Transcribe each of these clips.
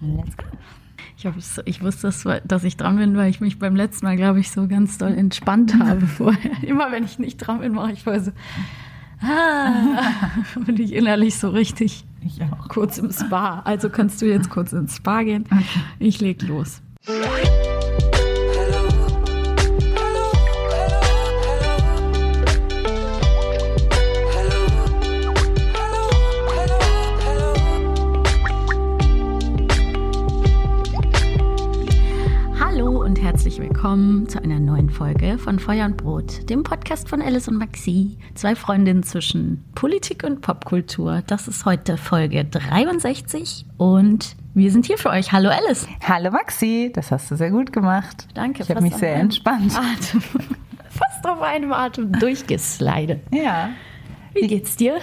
Let's go. Ich, hab, ich wusste, dass ich dran bin, weil ich mich beim letzten Mal, glaube ich, so ganz doll entspannt habe vorher. Immer wenn ich nicht dran bin, mache ich voll so. Ah, bin ich innerlich so richtig ich auch. kurz im Spa. Also kannst du jetzt kurz ins Spa gehen. Okay. Ich leg los. Willkommen zu einer neuen Folge von Feuer und Brot, dem Podcast von Alice und Maxi, zwei Freundinnen zwischen Politik und Popkultur. Das ist heute Folge 63 und wir sind hier für euch. Hallo Alice. Hallo Maxi, das hast du sehr gut gemacht. Danke. Ich habe mich sehr entspannt. Atem. Fast auf einem Atem durchgeslidet. Ja. Wie geht's dir?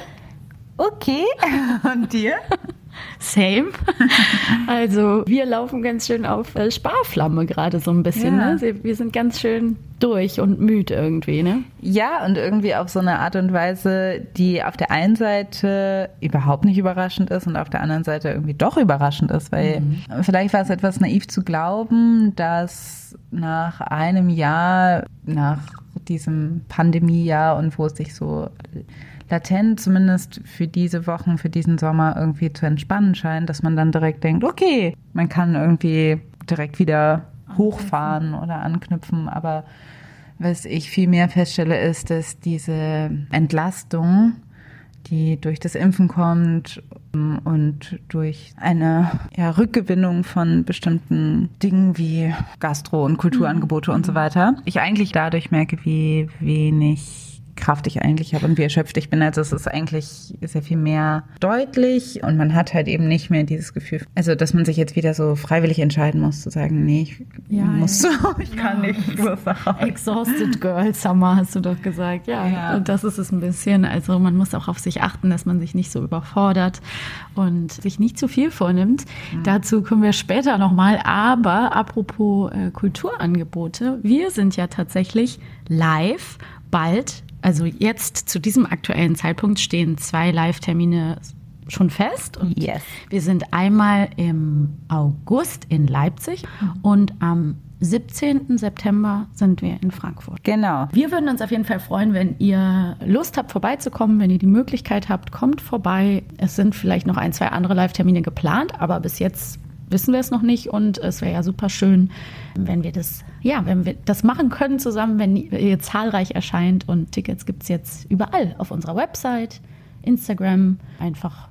Okay. Und dir? Same. Also wir laufen ganz schön auf äh, Sparflamme gerade so ein bisschen. Ja. Ne? Wir sind ganz schön durch und müde irgendwie, ne? Ja, und irgendwie auf so eine Art und Weise, die auf der einen Seite überhaupt nicht überraschend ist und auf der anderen Seite irgendwie doch überraschend ist, weil mhm. vielleicht war es etwas naiv zu glauben, dass nach einem Jahr, nach diesem Pandemiejahr und wo es sich so latent zumindest für diese Wochen, für diesen Sommer irgendwie zu entspannen scheint, dass man dann direkt denkt, okay, man kann irgendwie direkt wieder hochfahren oder anknüpfen. Aber was ich viel mehr feststelle, ist, dass diese Entlastung, die durch das Impfen kommt und durch eine ja, Rückgewinnung von bestimmten Dingen wie Gastro- und Kulturangebote mhm. und so weiter, ich eigentlich dadurch merke, wie wenig Kraft ich eigentlich habe und wie erschöpft ich bin. Also es ist eigentlich sehr viel mehr deutlich und man hat halt eben nicht mehr dieses Gefühl, also dass man sich jetzt wieder so freiwillig entscheiden muss, zu sagen, nee, ich ja, muss so, ich kann ja. nicht. So Exhausted Girl Summer hast du doch gesagt. Ja, ja, und das ist es ein bisschen. Also man muss auch auf sich achten, dass man sich nicht so überfordert und sich nicht zu viel vornimmt. Mhm. Dazu kommen wir später nochmal. Aber apropos äh, Kulturangebote, wir sind ja tatsächlich live bald also jetzt zu diesem aktuellen Zeitpunkt stehen zwei Live-Termine schon fest. Und yes. wir sind einmal im August in Leipzig und am 17. September sind wir in Frankfurt. Genau. Wir würden uns auf jeden Fall freuen, wenn ihr Lust habt, vorbeizukommen, wenn ihr die Möglichkeit habt, kommt vorbei. Es sind vielleicht noch ein, zwei andere Live-Termine geplant, aber bis jetzt wissen wir es noch nicht und es wäre ja super schön, wenn wir das, ja, wenn wir das machen können zusammen, wenn ihr zahlreich erscheint und Tickets gibt es jetzt überall auf unserer Website, Instagram, einfach,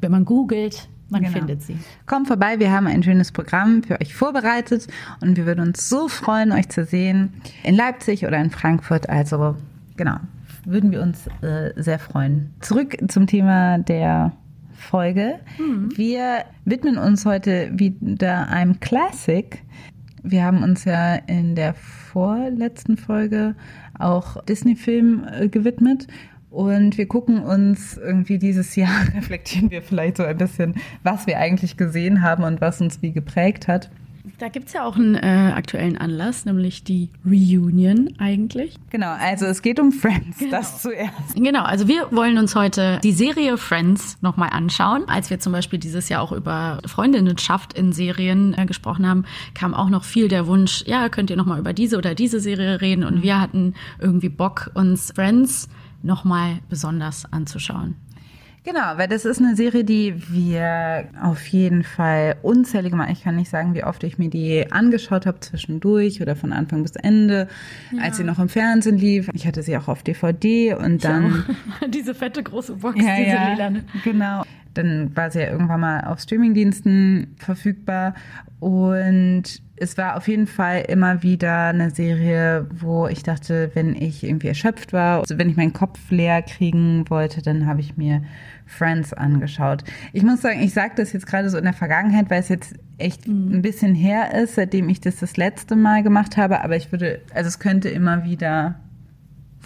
wenn man googelt, man genau. findet sie. Kommt vorbei, wir haben ein schönes Programm für euch vorbereitet und wir würden uns so freuen, euch zu sehen in Leipzig oder in Frankfurt. Also genau, würden wir uns äh, sehr freuen. Zurück zum Thema der Folge. Mhm. Wir widmen uns heute wieder einem Classic. Wir haben uns ja in der vorletzten Folge auch Disney-Film äh, gewidmet. Und wir gucken uns irgendwie dieses Jahr, reflektieren wir vielleicht so ein bisschen, was wir eigentlich gesehen haben und was uns wie geprägt hat. Da gibt es ja auch einen äh, aktuellen Anlass, nämlich die Reunion eigentlich. Genau, also es geht um Friends, genau. das zuerst. Genau, also wir wollen uns heute die Serie Friends nochmal anschauen. Als wir zum Beispiel dieses Jahr auch über Freundinnenschaft in Serien äh, gesprochen haben, kam auch noch viel der Wunsch, ja, könnt ihr nochmal über diese oder diese Serie reden. Und mhm. wir hatten irgendwie Bock, uns Friends nochmal besonders anzuschauen. Genau, weil das ist eine Serie, die wir auf jeden Fall unzählige Mal, ich kann nicht sagen, wie oft ich mir die angeschaut habe zwischendurch oder von Anfang bis Ende, ja. als sie noch im Fernsehen lief. Ich hatte sie auch auf DVD und dann. diese fette große Box, ja, diese ja, lilane. Genau. Dann war sie ja irgendwann mal auf Streamingdiensten verfügbar und es war auf jeden Fall immer wieder eine Serie, wo ich dachte, wenn ich irgendwie erschöpft war, also wenn ich meinen Kopf leer kriegen wollte, dann habe ich mir Friends angeschaut. Ich muss sagen, ich sage das jetzt gerade so in der Vergangenheit, weil es jetzt echt mhm. ein bisschen her ist, seitdem ich das das letzte Mal gemacht habe. Aber ich würde, also es könnte immer wieder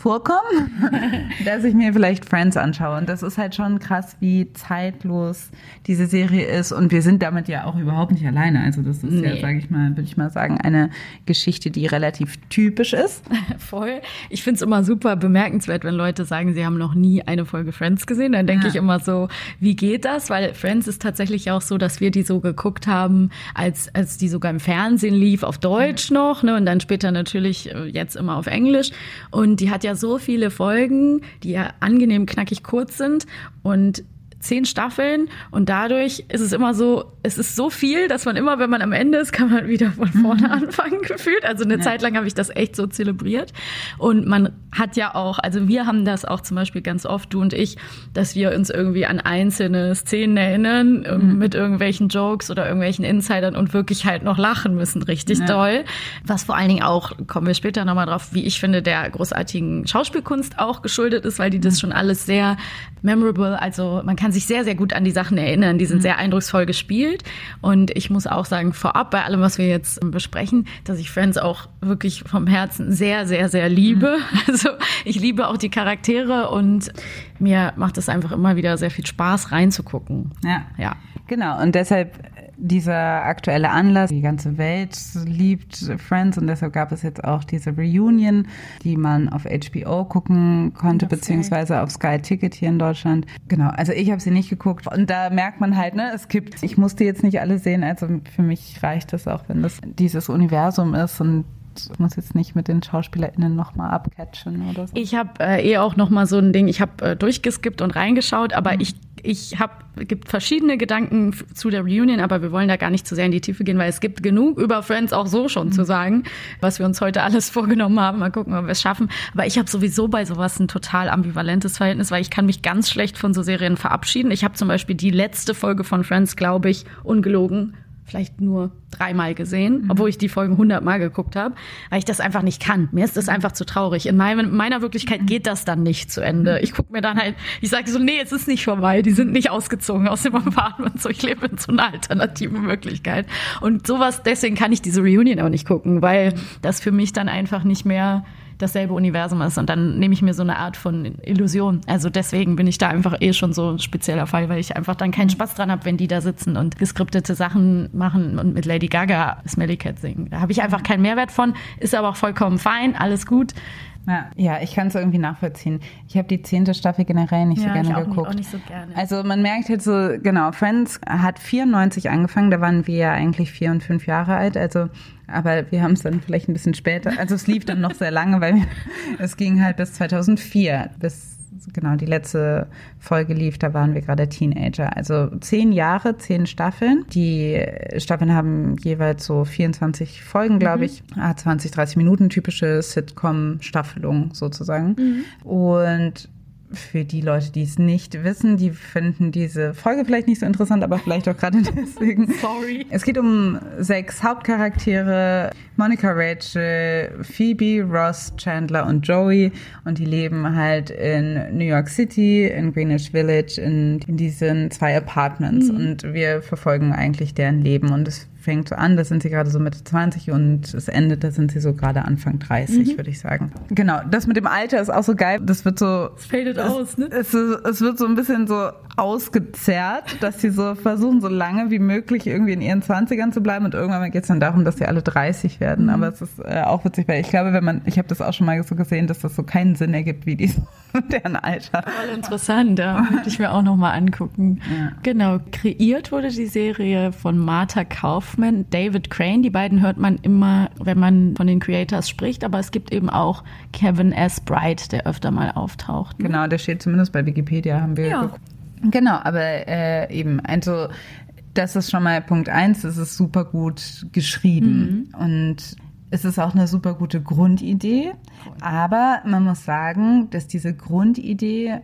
vorkommen, dass ich mir vielleicht Friends anschaue. Und das ist halt schon krass, wie zeitlos diese Serie ist. Und wir sind damit ja auch überhaupt nicht alleine. Also das ist nee. ja, sage ich mal, würde ich mal sagen, eine Geschichte, die relativ typisch ist. Voll. Ich finde es immer super bemerkenswert, wenn Leute sagen, sie haben noch nie eine Folge Friends gesehen. Dann denke ja. ich immer so, wie geht das? Weil Friends ist tatsächlich auch so, dass wir die so geguckt haben, als, als die sogar im Fernsehen lief, auf Deutsch noch, ne? Und dann später natürlich äh, jetzt immer auf Englisch. Und die hat ja ja so viele Folgen, die ja angenehm knackig kurz sind. Und zehn Staffeln und dadurch ist es immer so, es ist so viel, dass man immer, wenn man am Ende ist, kann man wieder von vorne mhm. anfangen gefühlt. Also eine ja. Zeit lang habe ich das echt so zelebriert und man hat ja auch, also wir haben das auch zum Beispiel ganz oft, du und ich, dass wir uns irgendwie an einzelne Szenen erinnern ähm, mhm. mit irgendwelchen Jokes oder irgendwelchen Insidern und wirklich halt noch lachen müssen, richtig ja. doll. Was vor allen Dingen auch, kommen wir später nochmal drauf, wie ich finde, der großartigen Schauspielkunst auch geschuldet ist, weil die das mhm. schon alles sehr memorable, also man kann kann sich sehr, sehr gut an die Sachen erinnern. Die sind mhm. sehr eindrucksvoll gespielt. Und ich muss auch sagen, vorab bei allem, was wir jetzt besprechen, dass ich Friends auch wirklich vom Herzen sehr, sehr, sehr liebe. Mhm. Also ich liebe auch die Charaktere und mir macht es einfach immer wieder sehr viel Spaß reinzugucken. Ja. Ja. Genau. Und deshalb dieser aktuelle Anlass. Die ganze Welt liebt Friends und deshalb gab es jetzt auch diese Reunion, die man auf HBO gucken konnte, okay. beziehungsweise auf Sky Ticket hier in Deutschland. Genau, also ich habe sie nicht geguckt und da merkt man halt, ne, es gibt, ich musste jetzt nicht alle sehen, also für mich reicht es auch, wenn das dieses Universum ist und ich muss jetzt nicht mit den SchauspielerInnen nochmal abcatchen oder so. Ich habe äh, eh auch nochmal so ein Ding, ich habe äh, durchgeskippt und reingeschaut, aber mhm. ich ich habe gibt verschiedene Gedanken zu der Reunion, aber wir wollen da gar nicht zu sehr in die Tiefe gehen, weil es gibt genug über Friends auch so schon mhm. zu sagen, was wir uns heute alles vorgenommen haben. Mal gucken, ob wir es schaffen. Aber ich habe sowieso bei sowas ein total ambivalentes Verhältnis, weil ich kann mich ganz schlecht von so Serien verabschieden. Ich habe zum Beispiel die letzte Folge von Friends, glaube ich, ungelogen vielleicht nur dreimal gesehen, mhm. obwohl ich die Folgen hundertmal geguckt habe, weil ich das einfach nicht kann. Mir ist das mhm. einfach zu traurig. In meinem, meiner Wirklichkeit mhm. geht das dann nicht zu Ende. Ich gucke mir dann halt, ich sage so, nee, es ist nicht vorbei. Die sind nicht ausgezogen aus dem Apartment. So, ich lebe in so einer alternativen Möglichkeit. Und sowas, deswegen kann ich diese Reunion auch nicht gucken, weil das für mich dann einfach nicht mehr dasselbe Universum ist. Und dann nehme ich mir so eine Art von Illusion. Also deswegen bin ich da einfach eh schon so ein spezieller Fall, weil ich einfach dann keinen Spaß dran habe, wenn die da sitzen und geskriptete Sachen machen und mit Lady Gaga Smelly Cat singen. Da habe ich einfach keinen Mehrwert von, ist aber auch vollkommen fein, alles gut. Ja, ja ich kann es irgendwie nachvollziehen. Ich habe die zehnte Staffel generell nicht ja, so gerne ich auch geguckt. Auch nicht so gerne. Also man merkt halt so, genau, Friends hat 94 angefangen, da waren wir ja eigentlich vier und fünf Jahre alt. Also aber wir haben es dann vielleicht ein bisschen später. Also es lief dann noch sehr lange, weil es ging halt bis 2004, bis genau die letzte Folge lief, da waren wir gerade Teenager. Also zehn Jahre, zehn Staffeln. Die Staffeln haben jeweils so 24 Folgen, glaube mhm. ich. 20, 30 Minuten, typische Sitcom-Staffelung sozusagen. Mhm. Und für die Leute, die es nicht wissen, die finden diese Folge vielleicht nicht so interessant, aber vielleicht auch gerade deswegen. Sorry. Es geht um sechs Hauptcharaktere: Monica Rachel, Phoebe, Ross, Chandler und Joey. Und die leben halt in New York City, in Greenwich Village, in, in diesen zwei Apartments. Mhm. Und wir verfolgen eigentlich deren Leben. Und es fängt so an, da sind sie gerade so Mitte 20 und es endet, da sind sie so gerade Anfang 30, mhm. würde ich sagen. Genau, das mit dem Alter ist auch so geil. Das wird so. Es fadet aus, ne? Es, es, wird so ein bisschen so ausgezerrt, dass sie so versuchen, so lange wie möglich irgendwie in ihren 20ern zu bleiben und irgendwann geht es dann darum, dass sie alle 30 werden. Mhm. Aber es ist äh, auch witzig, weil ich glaube, wenn man, ich habe das auch schon mal so gesehen, dass das so keinen Sinn ergibt, wie die deren Alter. Voll interessant, da würde ich mir auch nochmal angucken. Ja. Genau, kreiert wurde die Serie von Martha Kaufman, David Crane. Die beiden hört man immer, wenn man von den Creators spricht, aber es gibt eben auch Kevin S. Bright, der öfter mal auftaucht. Ne? Genau, der steht zumindest bei Wikipedia, haben wir ja. geguckt. Genau, aber äh, eben, also das ist schon mal Punkt eins, es ist super gut geschrieben mhm. und es ist auch eine super gute Grundidee, aber man muss sagen, dass diese Grundidee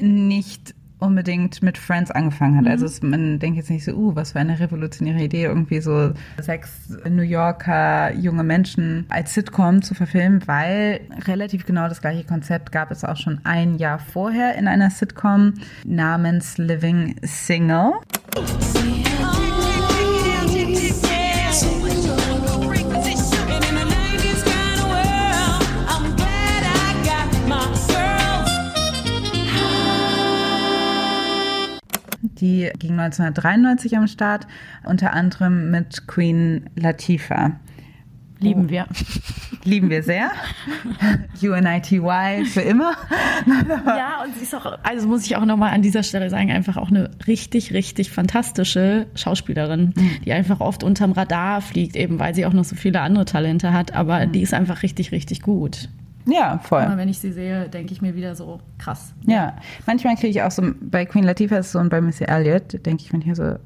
nicht unbedingt mit Friends angefangen hat. Mhm. Also es, man denkt jetzt nicht so, uh, was für eine revolutionäre Idee, irgendwie so sechs New Yorker junge Menschen als Sitcom zu verfilmen, weil relativ genau das gleiche Konzept gab es auch schon ein Jahr vorher in einer Sitcom namens Living Single. Die ging 1993 am Start, unter anderem mit Queen Latifah. Lieben oh. wir. Lieben wir sehr. UNITY für immer. ja, und sie ist auch, also muss ich auch nochmal an dieser Stelle sagen, einfach auch eine richtig, richtig fantastische Schauspielerin, mhm. die einfach oft unterm Radar fliegt, eben weil sie auch noch so viele andere Talente hat, aber mhm. die ist einfach richtig, richtig gut. Ja, voll. Immer wenn ich sie sehe, denke ich mir wieder so krass. Ja, manchmal kriege ich auch so, bei Queen Latifah ist so und bei Missy Elliott, denke ich manchmal so,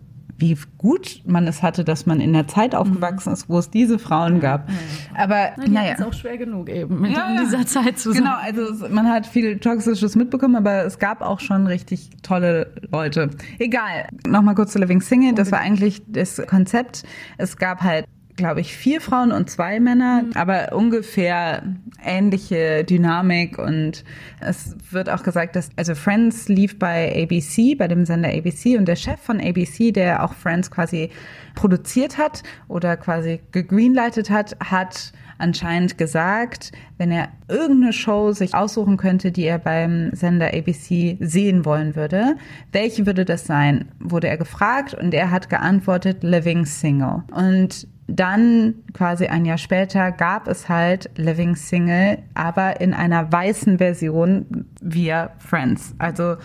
wie gut man es hatte, dass man in der Zeit aufgewachsen ist, wo es diese Frauen gab. Aber Na, naja. ist auch schwer genug eben mit ja, in dieser Zeit zu Genau, also man hat viel Toxisches mitbekommen, aber es gab auch schon richtig tolle Leute. Egal. Nochmal kurz zu Living Single. Das war eigentlich das Konzept. Es gab halt glaube ich, vier Frauen und zwei Männer, mhm. aber ungefähr ähnliche Dynamik und es wird auch gesagt, dass, also Friends lief bei ABC, bei dem Sender ABC und der Chef von ABC, der auch Friends quasi produziert hat oder quasi gegreenlightet hat, hat anscheinend gesagt, wenn er irgendeine Show sich aussuchen könnte, die er beim Sender ABC sehen wollen würde, welche würde das sein? Wurde er gefragt und er hat geantwortet Living Single. Und dann quasi ein Jahr später gab es halt Living Single, aber in einer weißen Version via Friends. Also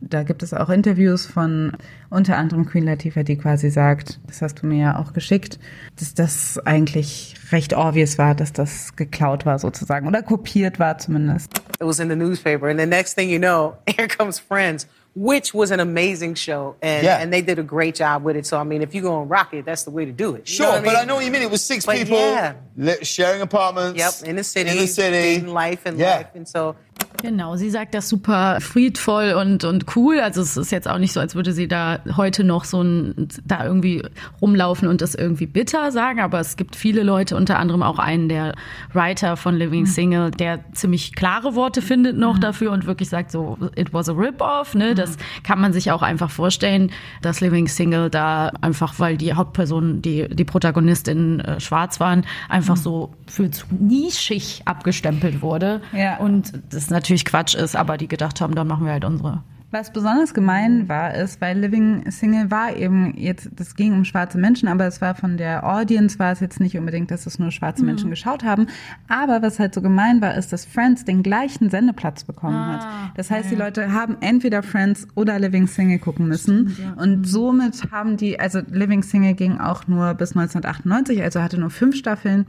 da gibt es auch Interviews von unter anderem Queen Latifah, die quasi sagt, das hast du mir ja auch geschickt, dass das eigentlich recht obvious war, dass das geklaut war sozusagen oder kopiert war zumindest. It was in the newspaper and the next thing you know, here comes Friends which was an amazing show, and yeah. and they did a great job with it. So I mean, if you're going to rock it, that's the way to do it. You sure, I mean? but I know what you mean. It was six but people yeah. sharing apartments. Yep, in the city, in the city, life and yeah. life, and so Genau, sie sagt das super friedvoll und, und cool. Also es ist jetzt auch nicht so, als würde sie da heute noch so ein, da irgendwie rumlaufen und das irgendwie bitter sagen, aber es gibt viele Leute, unter anderem auch einen der Writer von Living mhm. Single, der ziemlich klare Worte findet noch mhm. dafür und wirklich sagt so, it was a rip-off. Ne? Das mhm. kann man sich auch einfach vorstellen, dass Living Single da einfach, weil die Hauptpersonen, die, die Protagonistin äh, schwarz waren, einfach mhm. so für zu nischig abgestempelt wurde. Ja. Und das natürlich natürlich Quatsch ist, aber die gedacht haben, dann machen wir halt unsere. Was besonders gemein war, ist, weil Living Single war eben jetzt, das ging um schwarze Menschen, aber es war von der Audience, war es jetzt nicht unbedingt, dass es nur schwarze mhm. Menschen geschaut haben. Aber was halt so gemein war, ist, dass Friends den gleichen Sendeplatz bekommen ah, hat. Das heißt, ja. die Leute haben entweder Friends oder Living Single gucken müssen. Stimmt, ja. Und mhm. somit haben die, also Living Single ging auch nur bis 1998, also hatte nur fünf Staffeln.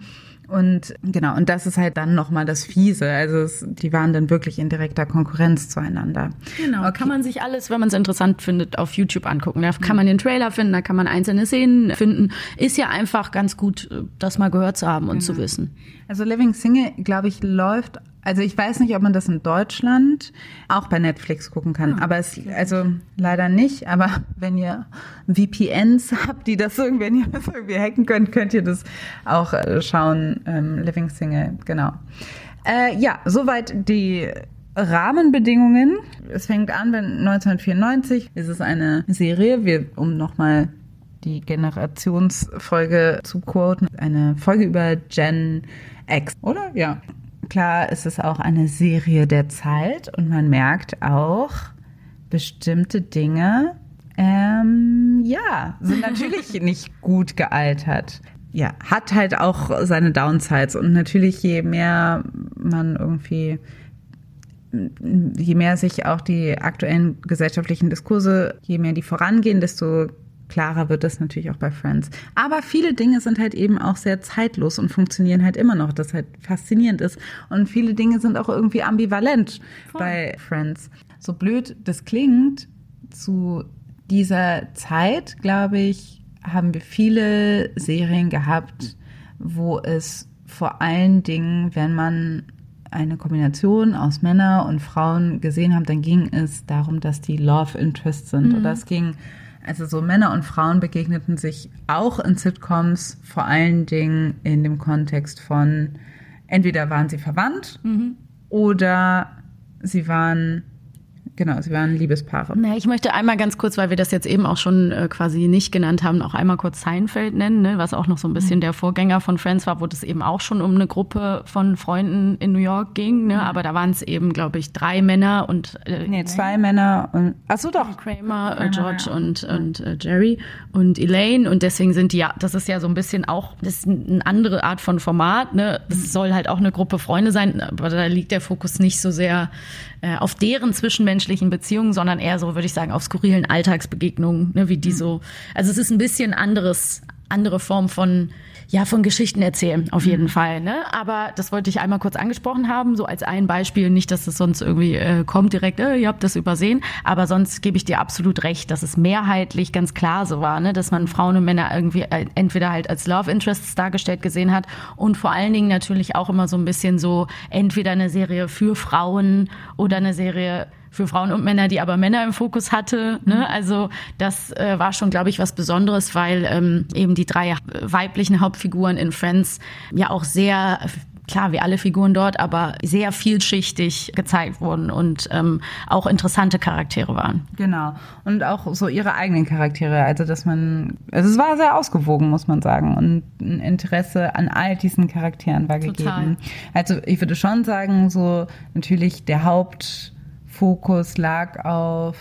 Und genau, und das ist halt dann nochmal das Fiese. Also es, die waren dann wirklich in direkter Konkurrenz zueinander. Genau, okay. kann man sich alles, wenn man es interessant findet, auf YouTube angucken. Da kann man den Trailer finden, da kann man einzelne Szenen finden. Ist ja einfach ganz gut, das mal gehört zu haben und genau. zu wissen. Also Living Single, glaube ich, läuft also ich weiß nicht, ob man das in Deutschland auch bei Netflix gucken kann, ah, aber es also leider nicht. Aber wenn ihr VPNs habt, die das irgendwie, wenn ihr das irgendwie hacken könnt, könnt ihr das auch äh, schauen. Ähm, Living Single, genau. Äh, ja, soweit die Rahmenbedingungen. Es fängt an, wenn 1994 ist es eine Serie, wir, um nochmal die Generationsfolge zu quoten, eine Folge über Gen X, oder? Ja. Klar ist es auch eine Serie der Zeit und man merkt auch bestimmte Dinge, ähm, ja, sind natürlich nicht gut gealtert. Ja, hat halt auch seine Downsides und natürlich je mehr man irgendwie je mehr sich auch die aktuellen gesellschaftlichen Diskurse, je mehr die vorangehen, desto klarer wird das natürlich auch bei Friends. Aber viele Dinge sind halt eben auch sehr zeitlos und funktionieren halt immer noch, das halt faszinierend ist. Und viele Dinge sind auch irgendwie ambivalent Voll. bei Friends. So blöd das klingt, zu dieser Zeit, glaube ich, haben wir viele Serien gehabt, wo es vor allen Dingen, wenn man eine Kombination aus Männer und Frauen gesehen hat, dann ging es darum, dass die Love Interests sind. Mhm. Oder es ging also so Männer und Frauen begegneten sich auch in Sitcoms, vor allen Dingen in dem Kontext von entweder waren sie verwandt mhm. oder sie waren Genau, sie waren Liebespaare. Na, ich möchte einmal ganz kurz, weil wir das jetzt eben auch schon äh, quasi nicht genannt haben, auch einmal kurz Seinfeld nennen, ne, was auch noch so ein bisschen mhm. der Vorgänger von Friends war, wo es eben auch schon um eine Gruppe von Freunden in New York ging. Ne, mhm. Aber da waren es eben, glaube ich, drei Männer und äh, nee, zwei Männer und ach so doch Kramer, äh, George ja. und und äh, Jerry und Elaine und deswegen sind die ja, das ist ja so ein bisschen auch, das ist eine andere Art von Format. Ne, das mhm. soll halt auch eine Gruppe Freunde sein, aber da liegt der Fokus nicht so sehr äh, auf deren zwischenmenschlichen Beziehungen, sondern eher so, würde ich sagen, auf skurrilen Alltagsbegegnungen, ne, wie die mhm. so. Also es ist ein bisschen anderes, andere Form von ja, von Geschichten erzählen, auf jeden mhm. Fall. Ne? Aber das wollte ich einmal kurz angesprochen haben, so als ein Beispiel. Nicht, dass es sonst irgendwie äh, kommt direkt, äh, ihr habt das übersehen. Aber sonst gebe ich dir absolut recht, dass es mehrheitlich ganz klar so war, ne? dass man Frauen und Männer irgendwie äh, entweder halt als Love Interests dargestellt gesehen hat und vor allen Dingen natürlich auch immer so ein bisschen so entweder eine Serie für Frauen oder eine Serie für Frauen und Männer, die aber Männer im Fokus hatte. Ne? Mhm. Also das äh, war schon, glaube ich, was Besonderes, weil ähm, eben die drei weiblichen Hauptfiguren in Friends ja auch sehr klar, wie alle Figuren dort, aber sehr vielschichtig gezeigt wurden und ähm, auch interessante Charaktere waren. Genau. Und auch so ihre eigenen Charaktere. Also, dass man, also es war sehr ausgewogen, muss man sagen. Und ein Interesse an all diesen Charakteren war Total. gegeben. Also, ich würde schon sagen, so natürlich der Haupt, Fokus lag auf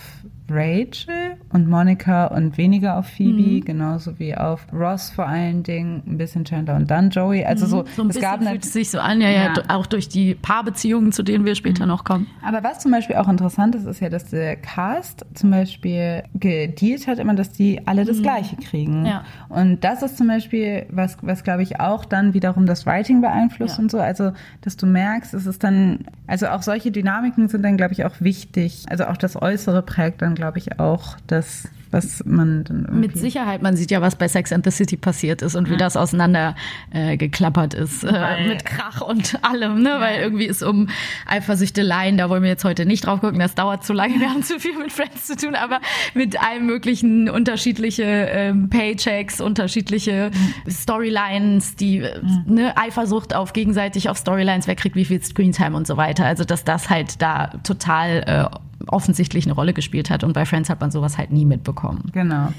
Rachel und Monica und weniger auf Phoebe, mhm. genauso wie auf Ross vor allen Dingen, ein bisschen Chandler und dann Joey. Also so, mhm. so ein es gab fühlt es sich so an, ja, ja, ja, auch durch die Paarbeziehungen, zu denen wir später mhm. noch kommen. Aber was zum Beispiel auch interessant ist, ist ja, dass der Cast zum Beispiel gedealt hat immer, dass die alle das mhm. Gleiche kriegen. Ja. Und das ist zum Beispiel was, was glaube ich auch dann wiederum das Writing beeinflusst ja. und so. Also, dass du merkst, es ist dann, also auch solche Dynamiken sind dann glaube ich auch wichtig. Also auch das Äußere prägt dann glaube ich, auch das, was man dann irgendwie Mit Sicherheit, man sieht ja, was bei Sex and the City passiert ist und wie das auseinander äh, ist. Äh, mit Krach und allem, ne? Ja. Weil irgendwie ist um Eifersüchteleien, da wollen wir jetzt heute nicht drauf gucken, das dauert zu lange, wir haben zu viel mit Friends zu tun, aber mit allem möglichen unterschiedliche ähm, Paychecks, unterschiedliche mhm. Storylines, die mhm. ne, Eifersucht auf gegenseitig auf Storylines, wer kriegt wie viel Screentime und so weiter. Also dass das halt da total äh, offensichtlich eine Rolle gespielt hat. Und bei Friends hat man sowas halt nie mitbekommen. Genau.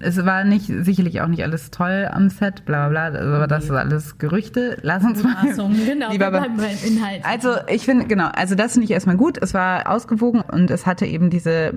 Es war nicht sicherlich auch nicht alles toll am Set, bla bla bla, aber das ist alles Gerüchte. Lass uns mal genau, lieber beim Inhalt. Also ich finde genau, also das finde ich erstmal gut. Es war ausgewogen und es hatte eben diese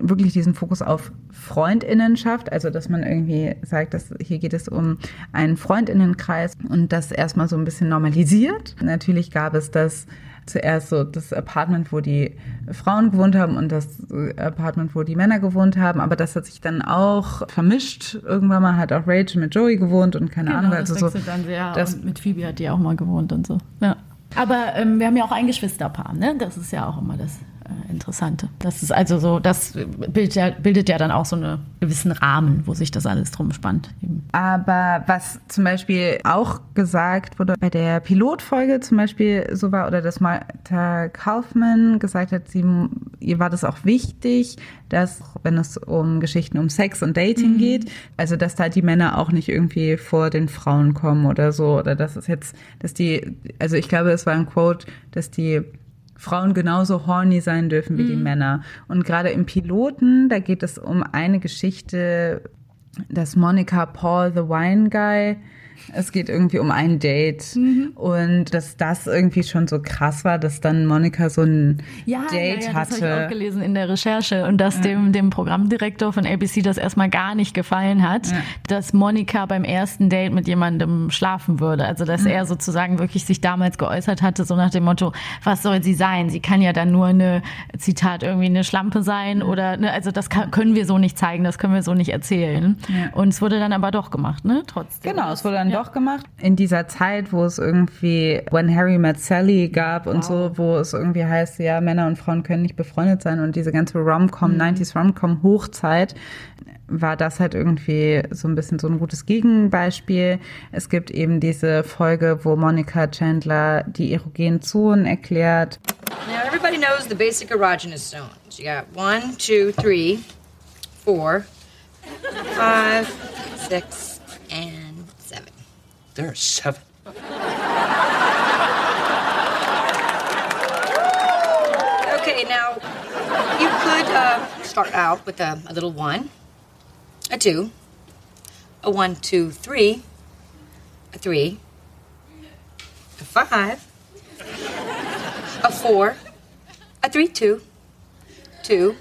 wirklich diesen Fokus auf Freundinnenschaft, also dass man irgendwie sagt, dass hier geht es um einen Freundinnenkreis und das erstmal so ein bisschen normalisiert. Natürlich gab es das zuerst so das Apartment, wo die Frauen gewohnt haben und das Apartment, wo die Männer gewohnt haben. Aber das hat sich dann auch vermischt. Irgendwann mal hat auch Rachel mit Joey gewohnt und keine genau, Ahnung. Also das so, dann sehr. Das, und mit Phoebe hat die auch mal gewohnt und so. Ja. Aber ähm, wir haben ja auch ein Geschwisterpaar, ne? Das ist ja auch immer das Interessante. Das ist also so, das bildet ja, bildet ja dann auch so einen gewissen Rahmen, wo sich das alles drum spannt. Aber was zum Beispiel auch gesagt wurde bei der Pilotfolge zum Beispiel so war, oder dass Martha Kaufmann gesagt hat, sie, ihr war das auch wichtig, dass, wenn es um Geschichten um Sex und Dating mhm. geht, also dass da die Männer auch nicht irgendwie vor den Frauen kommen oder so, oder dass es jetzt, dass die, also ich glaube, es war ein Quote, dass die Frauen genauso horny sein dürfen wie mhm. die Männer. Und gerade im Piloten, da geht es um eine Geschichte, dass Monica Paul, the Wine Guy, es geht irgendwie um ein Date. Mhm. Und dass das irgendwie schon so krass war, dass dann Monika so ein ja, Date ja, ja, hatte. Das habe ich auch gelesen in der Recherche. Und dass ja. dem, dem Programmdirektor von ABC das erstmal gar nicht gefallen hat, ja. dass Monika beim ersten Date mit jemandem schlafen würde. Also dass mhm. er sozusagen wirklich sich damals geäußert hatte, so nach dem Motto, was soll sie sein? Sie kann ja dann nur eine, Zitat, irgendwie eine Schlampe sein oder, ne, also das kann, können wir so nicht zeigen, das können wir so nicht erzählen. Und es wurde dann aber doch gemacht, ne? Trotzdem. Genau, es wurde dann ja. doch gemacht. In dieser Zeit, wo es irgendwie When Harry Met Sally gab wow. und so, wo es irgendwie heißt, ja, Männer und Frauen können nicht befreundet sein und diese ganze Rom-Com, mhm. 90s Rom-Com Hochzeit, war das halt irgendwie so ein bisschen so ein gutes Gegenbeispiel. Es gibt eben diese Folge, wo Monica Chandler die erogenen Zonen erklärt. Now everybody knows the basic erogenous zones. You got one, two, three, four, five, six, There are seven. Okay, now, you could uh, start out with a, a little one, a two, a one, two, three, a three, a five, a four, a three, two, two,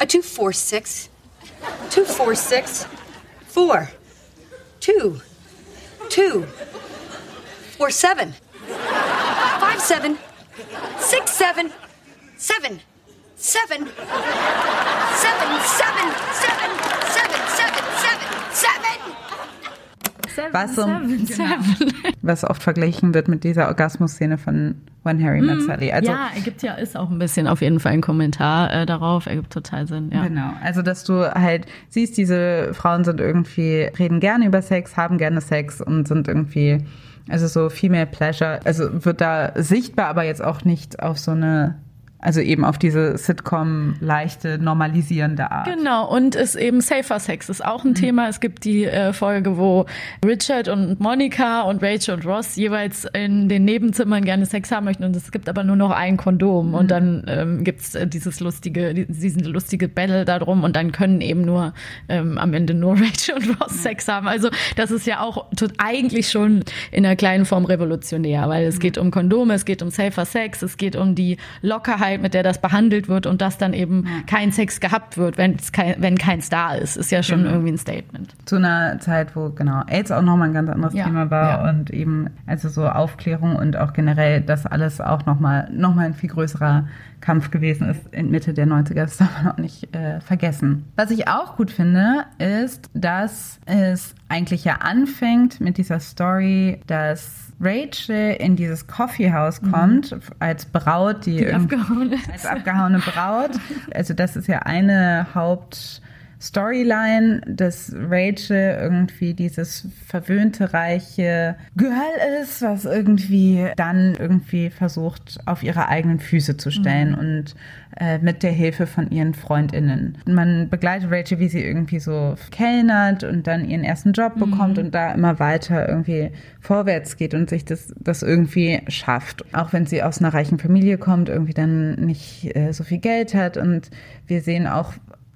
a two, four, six, two, four, six, four, two, two, four, seven, five, seven, six, seven, seven, seven, seven, seven, seven, seven, seven, seven, seven. Was, um, was oft verglichen wird mit dieser Orgasmus-Szene von When Harry Met Sally. Also, ja, er gibt ja, ist auch ein bisschen auf jeden Fall ein Kommentar äh, darauf. Er gibt total Sinn, ja. Genau. Also, dass du halt siehst, diese Frauen sind irgendwie, reden gerne über Sex, haben gerne Sex und sind irgendwie, also so Female Pleasure. Also wird da sichtbar, aber jetzt auch nicht auf so eine also eben auf diese Sitcom leichte, normalisierende Art. Genau, und ist eben Safer Sex ist auch ein mhm. Thema. Es gibt die äh, Folge, wo Richard und Monica und Rachel und Ross jeweils in den Nebenzimmern gerne Sex haben möchten und es gibt aber nur noch ein Kondom. Mhm. Und dann ähm, gibt's äh, dieses lustige, diesen lustige Battle darum und dann können eben nur ähm, am Ende nur Rachel und Ross mhm. Sex haben. Also das ist ja auch eigentlich schon in einer kleinen Form revolutionär, weil es geht um Kondome, es geht um Safer Sex, es geht um die Lockerheit Möglichkeit, mit der das behandelt wird und dass dann eben ja. kein Sex gehabt wird, wenn, kein, wenn keins da ist, ist ja schon genau. irgendwie ein Statement. Zu einer Zeit, wo genau AIDS auch nochmal ein ganz anderes ja. Thema war ja. und eben also so Aufklärung und auch generell das alles auch nochmal noch mal ein viel größerer Kampf gewesen ist in Mitte der 90er. Das darf man auch nicht äh, vergessen. Was ich auch gut finde, ist, dass es eigentlich ja anfängt mit dieser Story, dass Rachel in dieses Coffeehouse mhm. kommt, mhm. als Braut, die, die abgehauen als abgehauene Braut. Also das ist ja eine Haupt Storyline, dass Rachel irgendwie dieses verwöhnte, reiche Girl ist, was irgendwie dann irgendwie versucht, auf ihre eigenen Füße zu stellen mhm. und äh, mit der Hilfe von ihren Freundinnen. Man begleitet Rachel, wie sie irgendwie so kellnert und dann ihren ersten Job mhm. bekommt und da immer weiter irgendwie vorwärts geht und sich das, das irgendwie schafft. Auch wenn sie aus einer reichen Familie kommt, irgendwie dann nicht äh, so viel Geld hat und wir sehen auch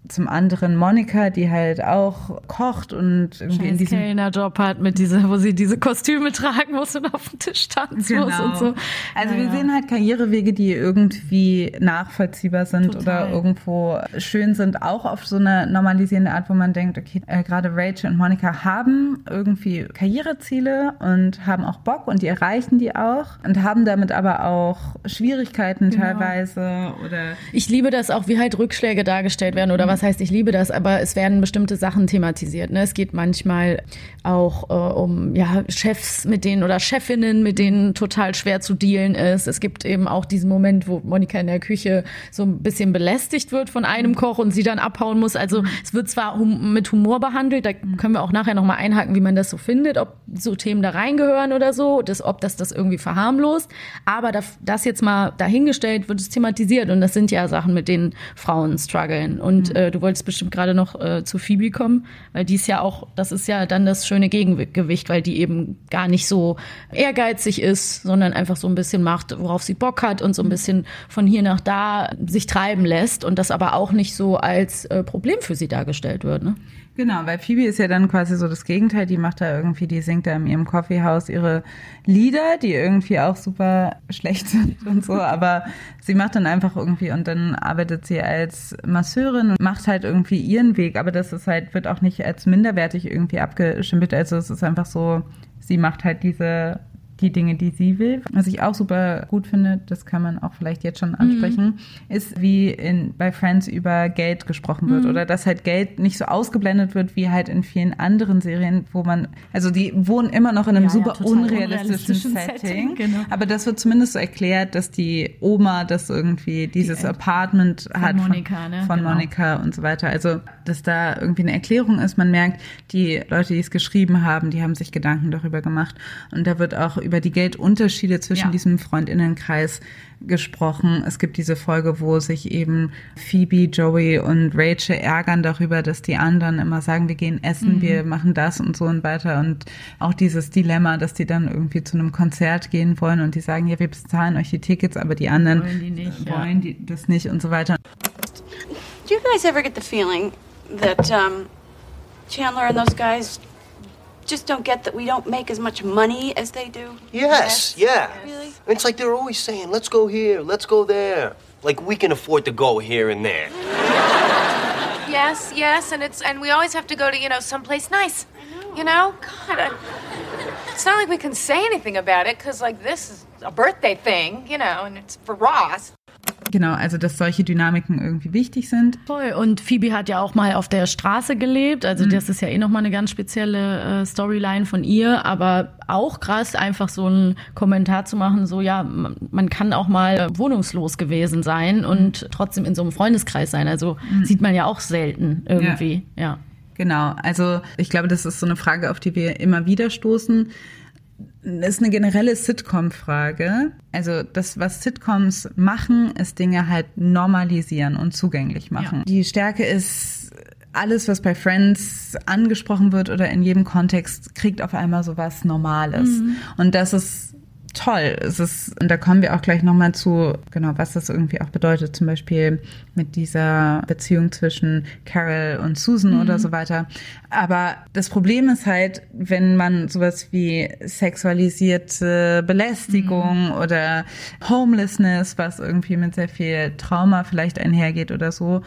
zum anderen Monika, die halt auch kocht und irgendwie in diesem Kellnerjob hat mit dieser, wo sie diese Kostüme tragen muss und auf dem Tisch tanzen genau. muss und so. Also ja, wir ja. sehen halt Karrierewege, die irgendwie nachvollziehbar sind Total. oder irgendwo schön sind, auch auf so eine normalisierende Art, wo man denkt, okay, äh, gerade Rachel und Monika haben irgendwie Karriereziele und haben auch Bock und die erreichen die auch und haben damit aber auch Schwierigkeiten genau. teilweise oder ich liebe das auch, wie halt Rückschläge dargestellt werden oder was was heißt, ich liebe das, aber es werden bestimmte Sachen thematisiert. Ne? Es geht manchmal auch äh, um ja, Chefs mit denen oder Chefinnen, mit denen total schwer zu dealen ist. Es gibt eben auch diesen Moment, wo Monika in der Küche so ein bisschen belästigt wird von einem Koch und sie dann abhauen muss. Also es wird zwar hum mit Humor behandelt, da können wir auch nachher nochmal einhaken, wie man das so findet, ob so Themen da reingehören oder so, das, ob das das irgendwie verharmlost. Aber das, jetzt mal dahingestellt wird es thematisiert und das sind ja Sachen, mit denen Frauen strugglen. Und mhm. äh, du wolltest bestimmt gerade noch äh, zu Phoebe kommen, weil die ist ja auch, das ist ja dann das schöne Gegengewicht, weil die eben gar nicht so ehrgeizig ist, sondern einfach so ein bisschen macht, worauf sie Bock hat und so ein bisschen von hier nach da sich treiben lässt und das aber auch nicht so als äh, Problem für sie dargestellt wird. Ne? Genau, weil Phoebe ist ja dann quasi so das Gegenteil. Die macht da irgendwie, die singt da in ihrem Coffeehouse ihre Lieder, die irgendwie auch super schlecht sind und so. Aber sie macht dann einfach irgendwie und dann arbeitet sie als Masseurin und macht halt irgendwie ihren Weg. Aber das ist halt, wird auch nicht als minderwertig irgendwie abgeschimpft. Also es ist einfach so, sie macht halt diese die Dinge, die sie will. Was ich auch super gut finde, das kann man auch vielleicht jetzt schon ansprechen, mhm. ist, wie in, bei Friends über Geld gesprochen wird mhm. oder dass halt Geld nicht so ausgeblendet wird wie halt in vielen anderen Serien, wo man, also die wohnen immer noch in einem ja, super ja, unrealistischen, unrealistischen, Setting, Setting genau. aber das wird zumindest so erklärt, dass die Oma das irgendwie, dieses die Apartment von hat Monika, von, ne? von genau. Monika und so weiter. Also, dass da irgendwie eine Erklärung ist. Man merkt, die Leute, die es geschrieben haben, die haben sich Gedanken darüber gemacht und da wird auch über über die Geldunterschiede zwischen ja. diesem Freundinnenkreis gesprochen. Es gibt diese Folge, wo sich eben Phoebe, Joey und Rachel ärgern darüber, dass die anderen immer sagen, wir gehen essen, mhm. wir machen das und so und weiter. Und auch dieses Dilemma, dass die dann irgendwie zu einem Konzert gehen wollen und die sagen, ja, wir bezahlen euch die Tickets, aber die anderen wollen, die nicht, wollen ja. die das nicht und so weiter. Do you guys ever get the feeling that um, Chandler and those guys just don't get that we don't make as much money as they do? Yes, yeah. Really? It's like they're always saying, let's go here, let's go there. Like we can afford to go here and there. Yes, yes, and it's and we always have to go to, you know, someplace nice. Know. You know? God, I, it's not like we can say anything about it cuz like this is a birthday thing, you know, and it's for Ross. Genau, also dass solche Dynamiken irgendwie wichtig sind. Voll. Und Phoebe hat ja auch mal auf der Straße gelebt. Also mhm. das ist ja eh nochmal eine ganz spezielle äh, Storyline von ihr. Aber auch krass, einfach so einen Kommentar zu machen, so ja, man kann auch mal wohnungslos gewesen sein und mhm. trotzdem in so einem Freundeskreis sein. Also mhm. sieht man ja auch selten irgendwie, ja. ja. Genau, also ich glaube, das ist so eine Frage, auf die wir immer wieder stoßen ist eine generelle Sitcom-Frage. Also das, was Sitcoms machen, ist Dinge halt normalisieren und zugänglich machen. Ja. Die Stärke ist, alles, was bei Friends angesprochen wird oder in jedem Kontext, kriegt auf einmal so was Normales. Mhm. Und das ist toll. Es ist, und da kommen wir auch gleich nochmal zu, genau, was das irgendwie auch bedeutet, zum Beispiel mit dieser Beziehung zwischen Carol und Susan mhm. oder so weiter. Aber das Problem ist halt, wenn man sowas wie sexualisierte Belästigung mhm. oder Homelessness, was irgendwie mit sehr viel Trauma vielleicht einhergeht oder so,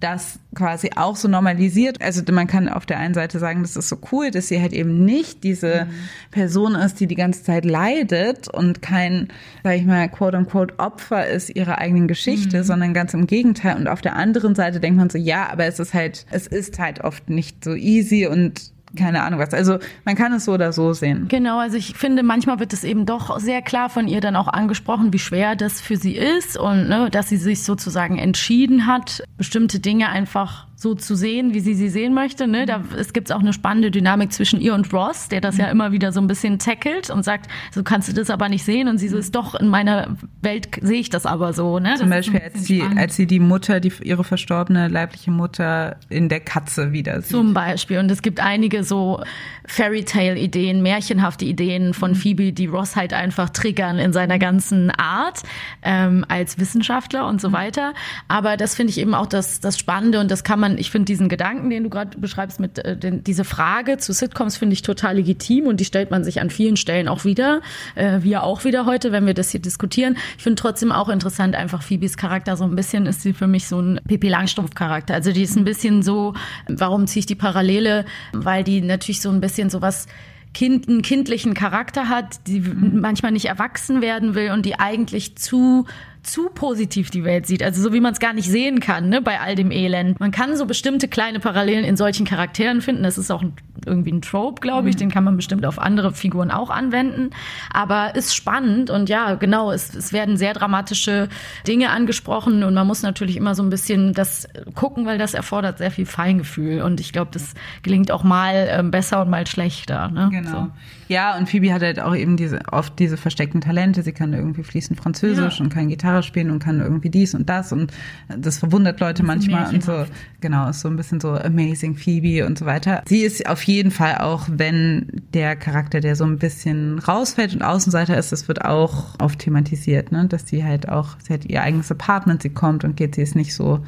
das quasi auch so normalisiert. Also man kann auf der einen Seite sagen, das ist so cool, dass sie halt eben nicht diese mhm. Person ist, die die ganze Zeit leidet und kein, sag ich mal, quote unquote Opfer ist ihrer eigenen Geschichte, mhm. sondern ganz im Gegenteil. Und auf der anderen Seite denkt man so, ja, aber es ist halt, es ist halt oft nicht so easy und keine Ahnung was. Also man kann es so oder so sehen. Genau, also ich finde, manchmal wird es eben doch sehr klar von ihr dann auch angesprochen, wie schwer das für sie ist und ne, dass sie sich sozusagen entschieden hat, bestimmte Dinge einfach so zu sehen, wie sie sie sehen möchte. Ne? Da, es gibt auch eine spannende Dynamik zwischen ihr und Ross, der das ja immer wieder so ein bisschen tackelt und sagt, so kannst du das aber nicht sehen. Und sie so ist doch in meiner Welt sehe ich das aber so. Ne? Zum Beispiel, als sie, als sie die Mutter, die ihre verstorbene leibliche Mutter in der Katze wieder sieht. Zum Beispiel. Und es gibt einige so Fairy Tale Ideen, märchenhafte Ideen von Phoebe, die Ross halt einfach triggern in seiner ganzen Art ähm, als Wissenschaftler und so weiter. Aber das finde ich eben auch das, das Spannende und das kann man man, ich finde diesen Gedanken, den du gerade beschreibst, mit äh, den, diese Frage zu Sitcoms finde ich total legitim und die stellt man sich an vielen Stellen auch wieder, äh, wir auch wieder heute, wenn wir das hier diskutieren. Ich finde trotzdem auch interessant, einfach Phoebes Charakter so ein bisschen ist sie für mich so ein Pippi Langstrumpf Charakter. Also die ist ein bisschen so, warum ziehe ich die Parallele? Weil die natürlich so ein bisschen sowas kind, einen kindlichen Charakter hat, die manchmal nicht erwachsen werden will und die eigentlich zu zu positiv die Welt sieht, also so wie man es gar nicht sehen kann, ne, bei all dem Elend. Man kann so bestimmte kleine Parallelen in solchen Charakteren finden. Das ist auch irgendwie ein Trope, glaube ich, mhm. den kann man bestimmt auf andere Figuren auch anwenden. Aber ist spannend und ja, genau, es, es werden sehr dramatische Dinge angesprochen und man muss natürlich immer so ein bisschen das gucken, weil das erfordert sehr viel Feingefühl und ich glaube, das gelingt auch mal ähm, besser und mal schlechter. Ne? Genau. So. Ja, und Phoebe hat halt auch eben diese oft diese versteckten Talente. Sie kann irgendwie fließend Französisch ja. und kann Gitarre spielen und kann irgendwie dies und das und das verwundert Leute manchmal und so. Genau, ist so ein bisschen so amazing Phoebe und so weiter. Sie ist auf jeden Fall auch, wenn der Charakter, der so ein bisschen rausfällt und Außenseiter ist, das wird auch oft thematisiert, ne? dass sie halt auch, sie hat ihr eigenes Apartment, sie kommt und geht, sie ist nicht so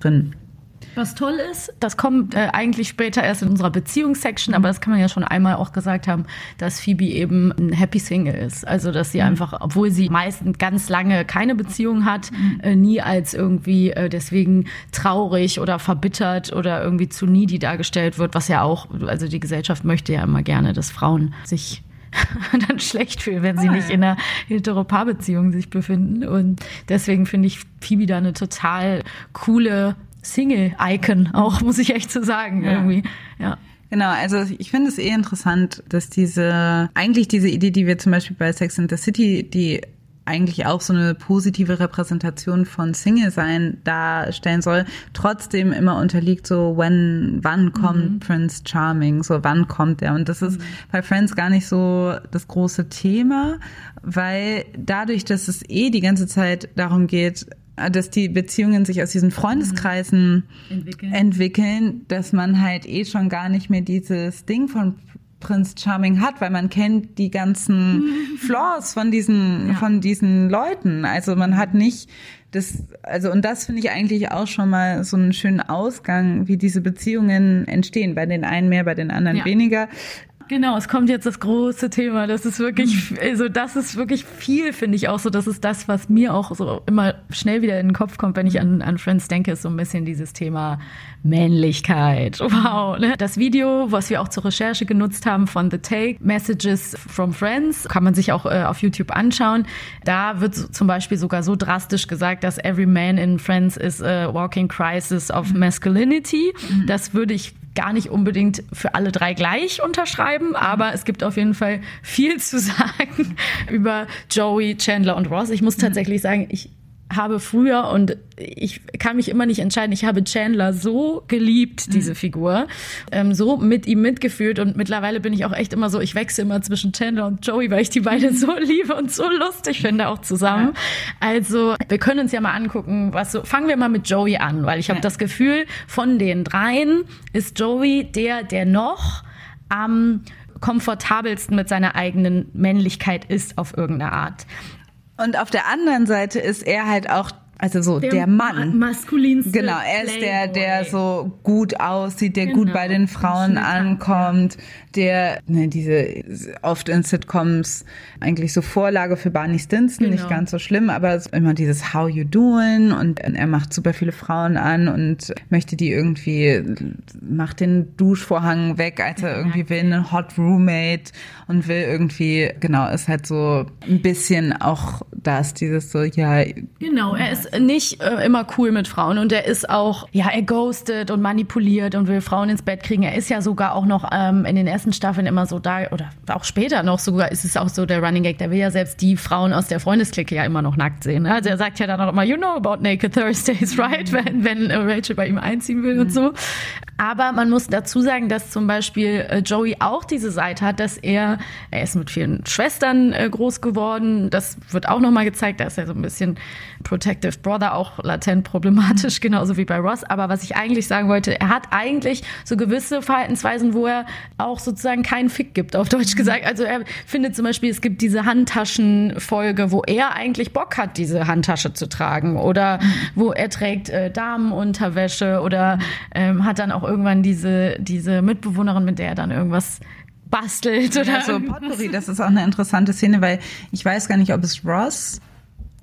drin. Was toll ist, das kommt äh, eigentlich später erst in unserer Beziehungssection, aber das kann man ja schon einmal auch gesagt haben, dass Phoebe eben ein Happy Single ist. Also, dass sie mhm. einfach, obwohl sie meistens ganz lange keine Beziehung hat, mhm. äh, nie als irgendwie äh, deswegen traurig oder verbittert oder irgendwie zu needy dargestellt wird, was ja auch, also die Gesellschaft möchte ja immer gerne, dass Frauen sich dann schlecht fühlen, wenn sie nicht in einer Heteropaarbeziehung sich befinden. Und deswegen finde ich Phoebe da eine total coole Single-Icon auch, muss ich echt so sagen, ja. irgendwie. Ja. Genau, also ich finde es eh interessant, dass diese, eigentlich diese Idee, die wir zum Beispiel bei Sex in the City, die eigentlich auch so eine positive Repräsentation von Single sein darstellen soll, trotzdem immer unterliegt so, when, wann kommt mhm. Prince Charming, so wann kommt er? Und das ist mhm. bei Friends gar nicht so das große Thema, weil dadurch, dass es eh die ganze Zeit darum geht, dass die Beziehungen sich aus diesen Freundeskreisen mhm. entwickeln. entwickeln, dass man halt eh schon gar nicht mehr dieses Ding von Prinz Charming hat, weil man kennt die ganzen Flaws von diesen, ja. von diesen Leuten. Also man hat nicht das, also, und das finde ich eigentlich auch schon mal so einen schönen Ausgang, wie diese Beziehungen entstehen. Bei den einen mehr, bei den anderen ja. weniger. Genau, es kommt jetzt das große Thema. Das ist wirklich, also das ist wirklich viel, finde ich auch so. Das ist das, was mir auch so immer schnell wieder in den Kopf kommt, wenn ich an, an Friends denke, ist so ein bisschen dieses Thema Männlichkeit. Wow. Ne? Das Video, was wir auch zur Recherche genutzt haben von The Take, Messages from Friends, kann man sich auch äh, auf YouTube anschauen. Da wird zum Beispiel sogar so drastisch gesagt, dass every man in Friends is a walking crisis of masculinity. Das würde ich gar nicht unbedingt für alle drei gleich unterschreiben, aber es gibt auf jeden Fall viel zu sagen über Joey, Chandler und Ross. Ich muss tatsächlich sagen, ich habe früher und ich kann mich immer nicht entscheiden. Ich habe Chandler so geliebt, diese mhm. Figur, ähm, so mit ihm mitgefühlt und mittlerweile bin ich auch echt immer so, ich wechsle immer zwischen Chandler und Joey, weil ich die beiden so liebe und so lustig finde auch zusammen. Ja. Also wir können uns ja mal angucken, was so. Fangen wir mal mit Joey an, weil ich habe ja. das Gefühl, von den dreien ist Joey der, der noch am komfortabelsten mit seiner eigenen Männlichkeit ist auf irgendeine Art. Und auf der anderen Seite ist er halt auch also so der, der Mann. Maskulinste. Genau, er ist der, der so gut aussieht, der genau. gut bei den Frauen ankommt, der ne, diese oft in Sitcoms eigentlich so Vorlage für Barney Stinson, genau. nicht ganz so schlimm, aber immer dieses How you doing? Und er macht super viele Frauen an und möchte die irgendwie macht den Duschvorhang weg, als er irgendwie will einen Hot Roommate und will irgendwie genau ist halt so ein bisschen auch das dieses so ja. Genau er ist nicht äh, immer cool mit Frauen und er ist auch ja er ghostet und manipuliert und will Frauen ins Bett kriegen. Er ist ja sogar auch noch ähm, in den ersten ersten Staffeln immer so da, oder auch später noch sogar, ist es auch so der Running Gag, der will ja selbst die Frauen aus der Freundesklicke ja immer noch nackt sehen. Ne? Also er sagt ja dann auch immer, you know about Naked Thursdays, right? Wenn, wenn Rachel bei ihm einziehen will und so. Aber man muss dazu sagen, dass zum Beispiel äh, Joey auch diese Seite hat, dass er, er ist mit vielen Schwestern äh, groß geworden. Das wird auch nochmal gezeigt. Da ist er so ein bisschen Protective Brother, auch latent problematisch, genauso wie bei Ross. Aber was ich eigentlich sagen wollte, er hat eigentlich so gewisse Verhaltensweisen, wo er auch sozusagen keinen Fick gibt, auf Deutsch gesagt. Also er findet zum Beispiel, es gibt diese Handtaschenfolge, wo er eigentlich Bock hat, diese Handtasche zu tragen. Oder wo er trägt äh, Damenunterwäsche oder ähm, hat dann auch irgendwann diese, diese Mitbewohnerin, mit der er dann irgendwas bastelt oder ja, so Potpourri, das ist auch eine interessante Szene, weil ich weiß gar nicht, ob es Ross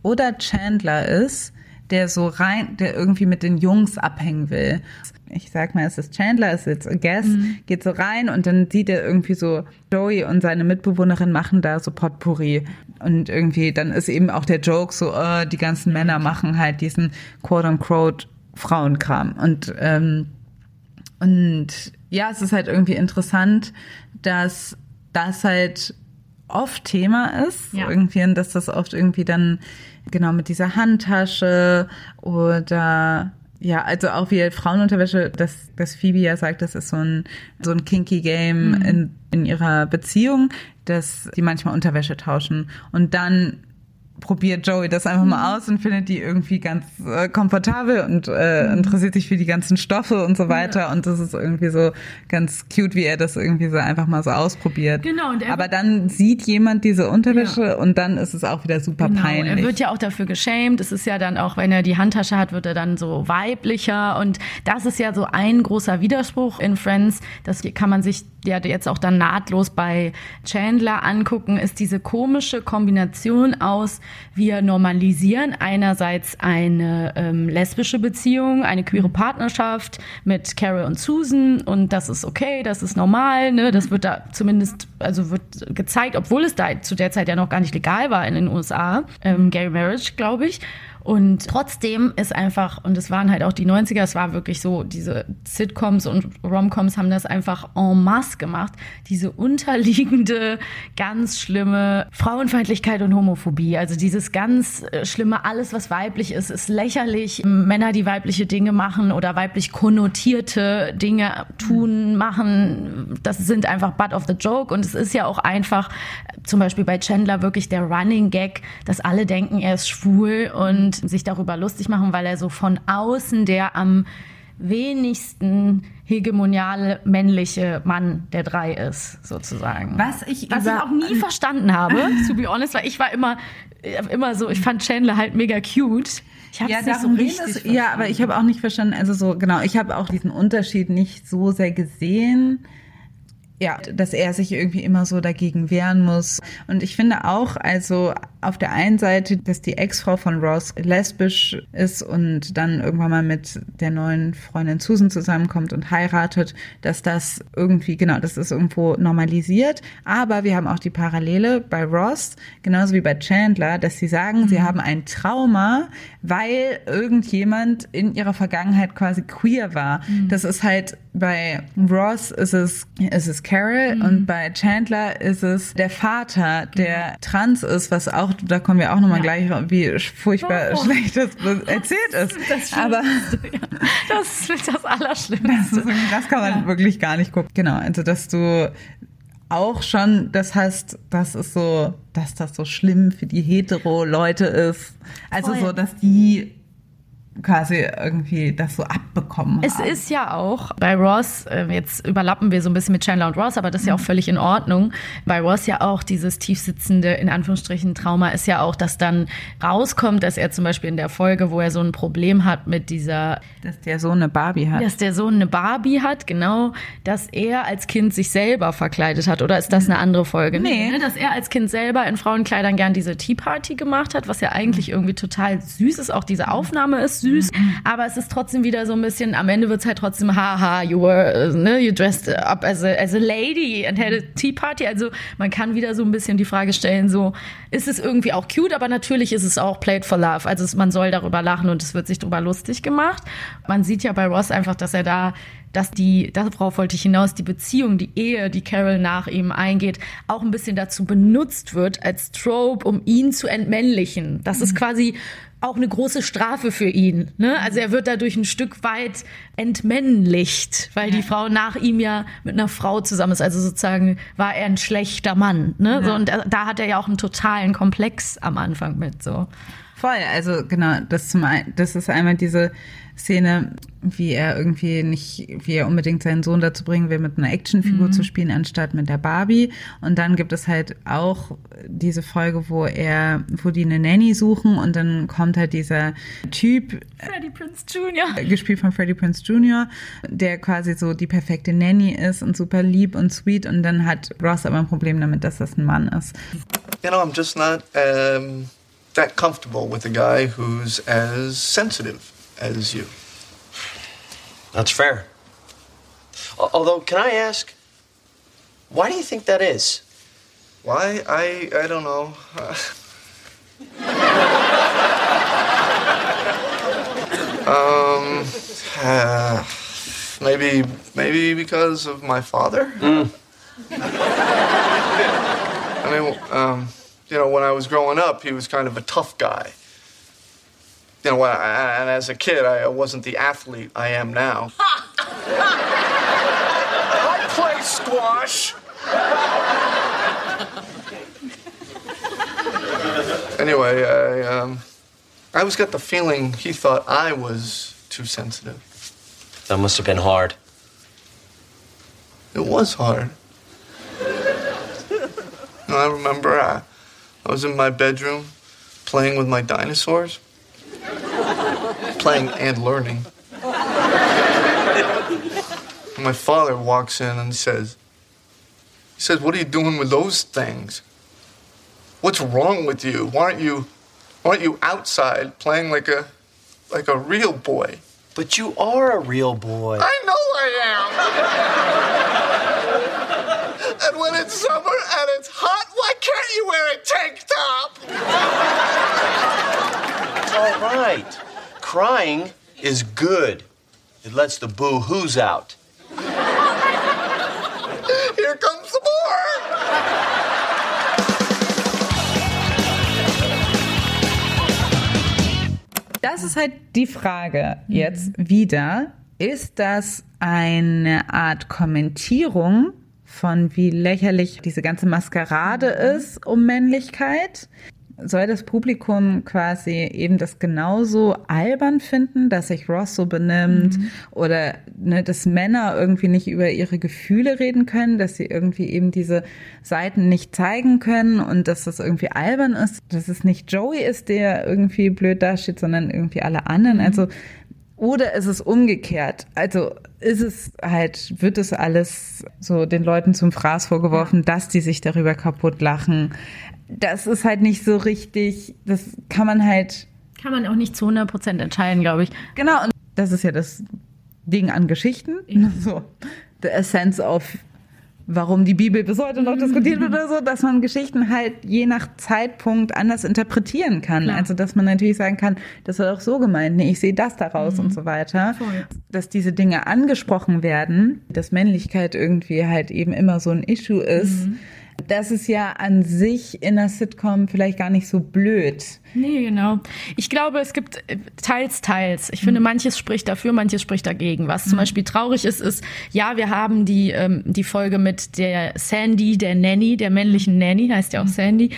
oder Chandler ist, der so rein, der irgendwie mit den Jungs abhängen will. Ich sag mal, es ist Chandler, es ist jetzt a guess, mhm. geht so rein und dann sieht er irgendwie so, Joey und seine Mitbewohnerin machen da so Potpourri. Und irgendwie, dann ist eben auch der Joke so, oh, die ganzen Männer machen halt diesen quote-unquote Frauenkram. Und ähm, und ja, es ist halt irgendwie interessant, dass das halt oft Thema ist ja. irgendwie und dass das oft irgendwie dann genau mit dieser Handtasche oder ja, also auch wie Frauenunterwäsche, dass, dass Phoebe ja sagt, das ist so ein, so ein kinky Game mhm. in, in ihrer Beziehung, dass die manchmal Unterwäsche tauschen und dann probiert Joey das einfach mal mhm. aus und findet die irgendwie ganz äh, komfortabel und äh, mhm. interessiert sich für die ganzen Stoffe und so weiter. Ja. Und das ist irgendwie so ganz cute, wie er das irgendwie so einfach mal so ausprobiert. Genau. Und Aber dann sieht jemand diese Unterwäsche ja. und dann ist es auch wieder super genau. peinlich. Er wird ja auch dafür geschämt. Es ist ja dann auch, wenn er die Handtasche hat, wird er dann so weiblicher. Und das ist ja so ein großer Widerspruch in Friends. Das kann man sich ja jetzt auch dann nahtlos bei Chandler angucken, ist diese komische Kombination aus wir normalisieren einerseits eine ähm, lesbische Beziehung, eine queere Partnerschaft mit Carol und Susan und das ist okay, das ist normal, ne? Das wird da zumindest, also wird gezeigt, obwohl es da zu der Zeit ja noch gar nicht legal war in den USA, ähm, Gay Marriage, glaube ich. Und trotzdem ist einfach, und es waren halt auch die 90er, es war wirklich so, diese Sitcoms und Romcoms haben das einfach en masse gemacht. Diese unterliegende, ganz schlimme Frauenfeindlichkeit und Homophobie. Also dieses ganz äh, schlimme, alles was weiblich ist, ist lächerlich. Männer, die weibliche Dinge machen oder weiblich konnotierte Dinge tun, machen, das sind einfach butt of the joke. Und es ist ja auch einfach, zum Beispiel bei Chandler wirklich der Running Gag, dass alle denken, er ist schwul und sich darüber lustig machen, weil er so von außen der am wenigsten hegemoniale männliche Mann der drei ist, sozusagen. Was ich, Was ich auch nie verstanden habe, to be honest, weil ich war immer, immer so, ich fand Chandler halt mega cute. Ich ja, nicht so richtig ja, aber ich habe auch nicht verstanden, also so, genau, ich habe auch diesen Unterschied nicht so sehr gesehen ja, dass er sich irgendwie immer so dagegen wehren muss. Und ich finde auch, also auf der einen Seite, dass die Ex-Frau von Ross lesbisch ist und dann irgendwann mal mit der neuen Freundin Susan zusammenkommt und heiratet, dass das irgendwie, genau, das ist irgendwo normalisiert. Aber wir haben auch die Parallele bei Ross, genauso wie bei Chandler, dass sie sagen, mhm. sie haben ein Trauma, weil irgendjemand in ihrer Vergangenheit quasi queer war. Mhm. Das ist halt bei Ross ist es, ist es Carol mhm. und bei Chandler ist es der Vater, der genau. trans ist, was auch, da kommen wir auch nochmal ja. gleich, wie furchtbar oh. schlecht das erzählt ist. Das Aber das ist das Allerschlimmste. Das, das kann man ja. wirklich gar nicht gucken. Genau, also dass du auch schon das heißt, das ist so, dass das so schlimm für die hetero-Leute ist. Also Voll. so, dass die quasi irgendwie das so abbekommen es haben. Es ist ja auch bei Ross, äh, jetzt überlappen wir so ein bisschen mit Chandler und Ross, aber das ist ja auch mhm. völlig in Ordnung. Bei Ross ja auch dieses tiefsitzende, in Anführungsstrichen, Trauma ist ja auch, dass dann rauskommt, dass er zum Beispiel in der Folge, wo er so ein Problem hat mit dieser... Dass der Sohn eine Barbie hat. Dass der Sohn eine Barbie hat, genau. Dass er als Kind sich selber verkleidet hat. Oder ist das eine andere Folge? Nee. nee dass er als Kind selber in Frauenkleidern gern diese Tea Party gemacht hat, was ja eigentlich mhm. irgendwie total süß ist. Auch diese Aufnahme ist süß, mhm. aber es ist trotzdem wieder so ein bisschen, am Ende wird es halt trotzdem, haha, you were, ne, you dressed up as a, as a lady and had a tea party. Also man kann wieder so ein bisschen die Frage stellen, so, ist es irgendwie auch cute, aber natürlich ist es auch played for love. Also man soll darüber lachen und es wird sich darüber lustig gemacht. Man sieht ja bei Ross einfach, dass er da dass die, darauf wollte ich hinaus, die Beziehung, die Ehe, die Carol nach ihm eingeht, auch ein bisschen dazu benutzt wird als Trope, um ihn zu entmännlichen. Das ist mhm. quasi auch eine große Strafe für ihn. Ne? Also er wird dadurch ein Stück weit entmännlicht, weil ja. die Frau nach ihm ja mit einer Frau zusammen ist. Also sozusagen war er ein schlechter Mann. Ne? Ja. So, und da hat er ja auch einen totalen Komplex am Anfang mit. So. Voll, also genau, das, zum, das ist einmal diese Szene, wie er irgendwie nicht, wie er unbedingt seinen Sohn dazu bringen will, mit einer Actionfigur mhm. zu spielen, anstatt mit der Barbie. Und dann gibt es halt auch diese Folge, wo er, wo die eine Nanny suchen und dann kommt halt dieser Typ. Freddie Prince Jr. Gespielt von Freddie Prince Jr., der quasi so die perfekte Nanny ist und super lieb und sweet. Und dann hat Ross aber ein Problem damit, dass das ein Mann ist. You know, I'm just not um, that comfortable with a guy who's as sensitive. As you. That's fair. Although, can I ask, why do you think that is? Why? I I don't know. um, uh, maybe maybe because of my father. Mm. I mean, um, you know, when I was growing up, he was kind of a tough guy you know, and as a kid, I wasn't the athlete I am now. I play squash. anyway, I, um, I always got the feeling he thought I was too sensitive. That must have been hard. It was hard. I remember I, I was in my bedroom playing with my dinosaurs playing and learning. My father walks in and says, he says, What are you doing with those things? What's wrong with you? Why aren't you why aren't you outside playing like a like a real boy? But you are a real boy. I know I am. and when it's summer and it's hot, why can't you wear a tank top? All right. Crying is good. It lets the boo-hoos out. Here comes the more! Das ist halt die Frage jetzt wieder. Ist das eine Art Kommentierung von wie lächerlich diese ganze Maskerade ist um Männlichkeit? Soll das Publikum quasi eben das genauso albern finden, dass sich Ross so benimmt mhm. oder ne, dass Männer irgendwie nicht über ihre Gefühle reden können, dass sie irgendwie eben diese Seiten nicht zeigen können und dass das irgendwie albern ist, dass es nicht Joey ist, der irgendwie blöd dasteht, sondern irgendwie alle anderen. Mhm. Also oder ist es umgekehrt? Also ist es halt, wird es alles so den Leuten zum Fraß vorgeworfen, dass die sich darüber kaputt lachen? Das ist halt nicht so richtig, das kann man halt. Kann man auch nicht zu 100 Prozent entscheiden, glaube ich. Genau, und das ist ja das Ding an Geschichten. Ja. So, the essence of warum die Bibel bis heute noch diskutiert wird oder so, dass man Geschichten halt je nach Zeitpunkt anders interpretieren kann. Klar. Also dass man natürlich sagen kann, das wird auch so gemeint, nee, ich sehe das daraus mhm. und so weiter. Voll. Dass diese Dinge angesprochen werden, dass Männlichkeit irgendwie halt eben immer so ein Issue ist. Mhm das ist ja an sich in der Sitcom vielleicht gar nicht so blöd. Nee, genau. Ich glaube, es gibt äh, teils, teils. Ich finde, mhm. manches spricht dafür, manches spricht dagegen. Was zum mhm. Beispiel traurig ist, ist, ja, wir haben die, ähm, die Folge mit der Sandy, der Nanny, der männlichen Nanny, heißt ja auch mhm. Sandy,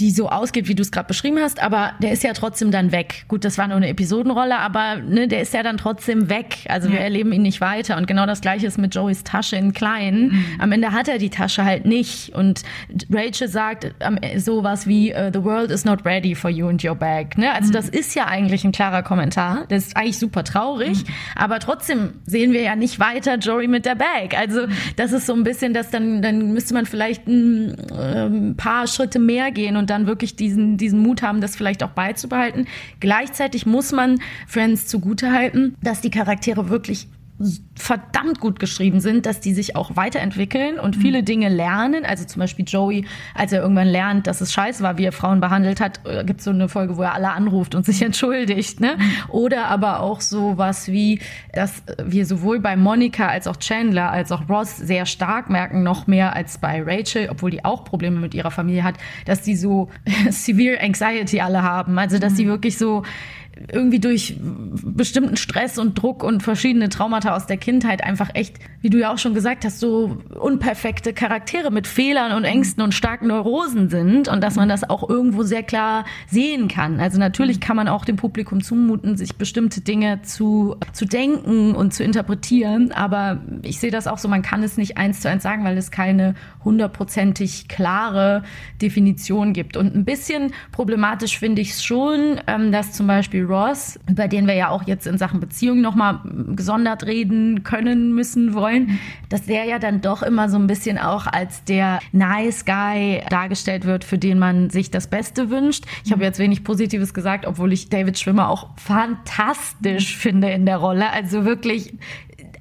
die so ausgeht, wie du es gerade beschrieben hast, aber der ist ja trotzdem dann weg. Gut, das war nur eine Episodenrolle, aber ne, der ist ja dann trotzdem weg. Also ja. wir erleben ihn nicht weiter. Und genau das gleiche ist mit Joeys Tasche in klein. Mhm. Am Ende hat er die Tasche halt nicht. Und Rachel sagt sowas wie uh, The world is not ready for you and your bag. Ne? Also mhm. das ist ja eigentlich ein klarer Kommentar. Das ist eigentlich super traurig, mhm. aber trotzdem sehen wir ja nicht weiter Joey mit der Bag. Also das ist so ein bisschen, dass dann dann müsste man vielleicht ein, ein ähm, paar Schritte mehr gehen und und dann wirklich diesen, diesen Mut haben, das vielleicht auch beizubehalten. Gleichzeitig muss man Friends zugutehalten, dass die Charaktere wirklich verdammt gut geschrieben sind, dass die sich auch weiterentwickeln und mhm. viele Dinge lernen. Also zum Beispiel Joey, als er irgendwann lernt, dass es scheiße war, wie er Frauen behandelt hat, äh, gibt es so eine Folge, wo er alle anruft und sich entschuldigt. Ne? Mhm. Oder aber auch so was wie, dass wir sowohl bei Monika als auch Chandler als auch Ross sehr stark merken, noch mehr als bei Rachel, obwohl die auch Probleme mit ihrer Familie hat, dass die so severe Anxiety alle haben. Also dass die mhm. wirklich so irgendwie durch bestimmten Stress und Druck und verschiedene Traumata aus der Kindheit einfach echt, wie du ja auch schon gesagt hast, so unperfekte Charaktere mit Fehlern und Ängsten und starken Neurosen sind und dass man das auch irgendwo sehr klar sehen kann. Also natürlich kann man auch dem Publikum zumuten, sich bestimmte Dinge zu, zu denken und zu interpretieren, aber ich sehe das auch so, man kann es nicht eins zu eins sagen, weil es keine hundertprozentig klare Definition gibt. Und ein bisschen problematisch finde ich es schon, ähm, dass zum Beispiel Ross, über den wir ja auch jetzt in Sachen Beziehung nochmal gesondert reden können, müssen, wollen, dass der ja dann doch immer so ein bisschen auch als der Nice Guy dargestellt wird, für den man sich das Beste wünscht. Ich habe jetzt wenig Positives gesagt, obwohl ich David Schwimmer auch fantastisch finde in der Rolle. Also wirklich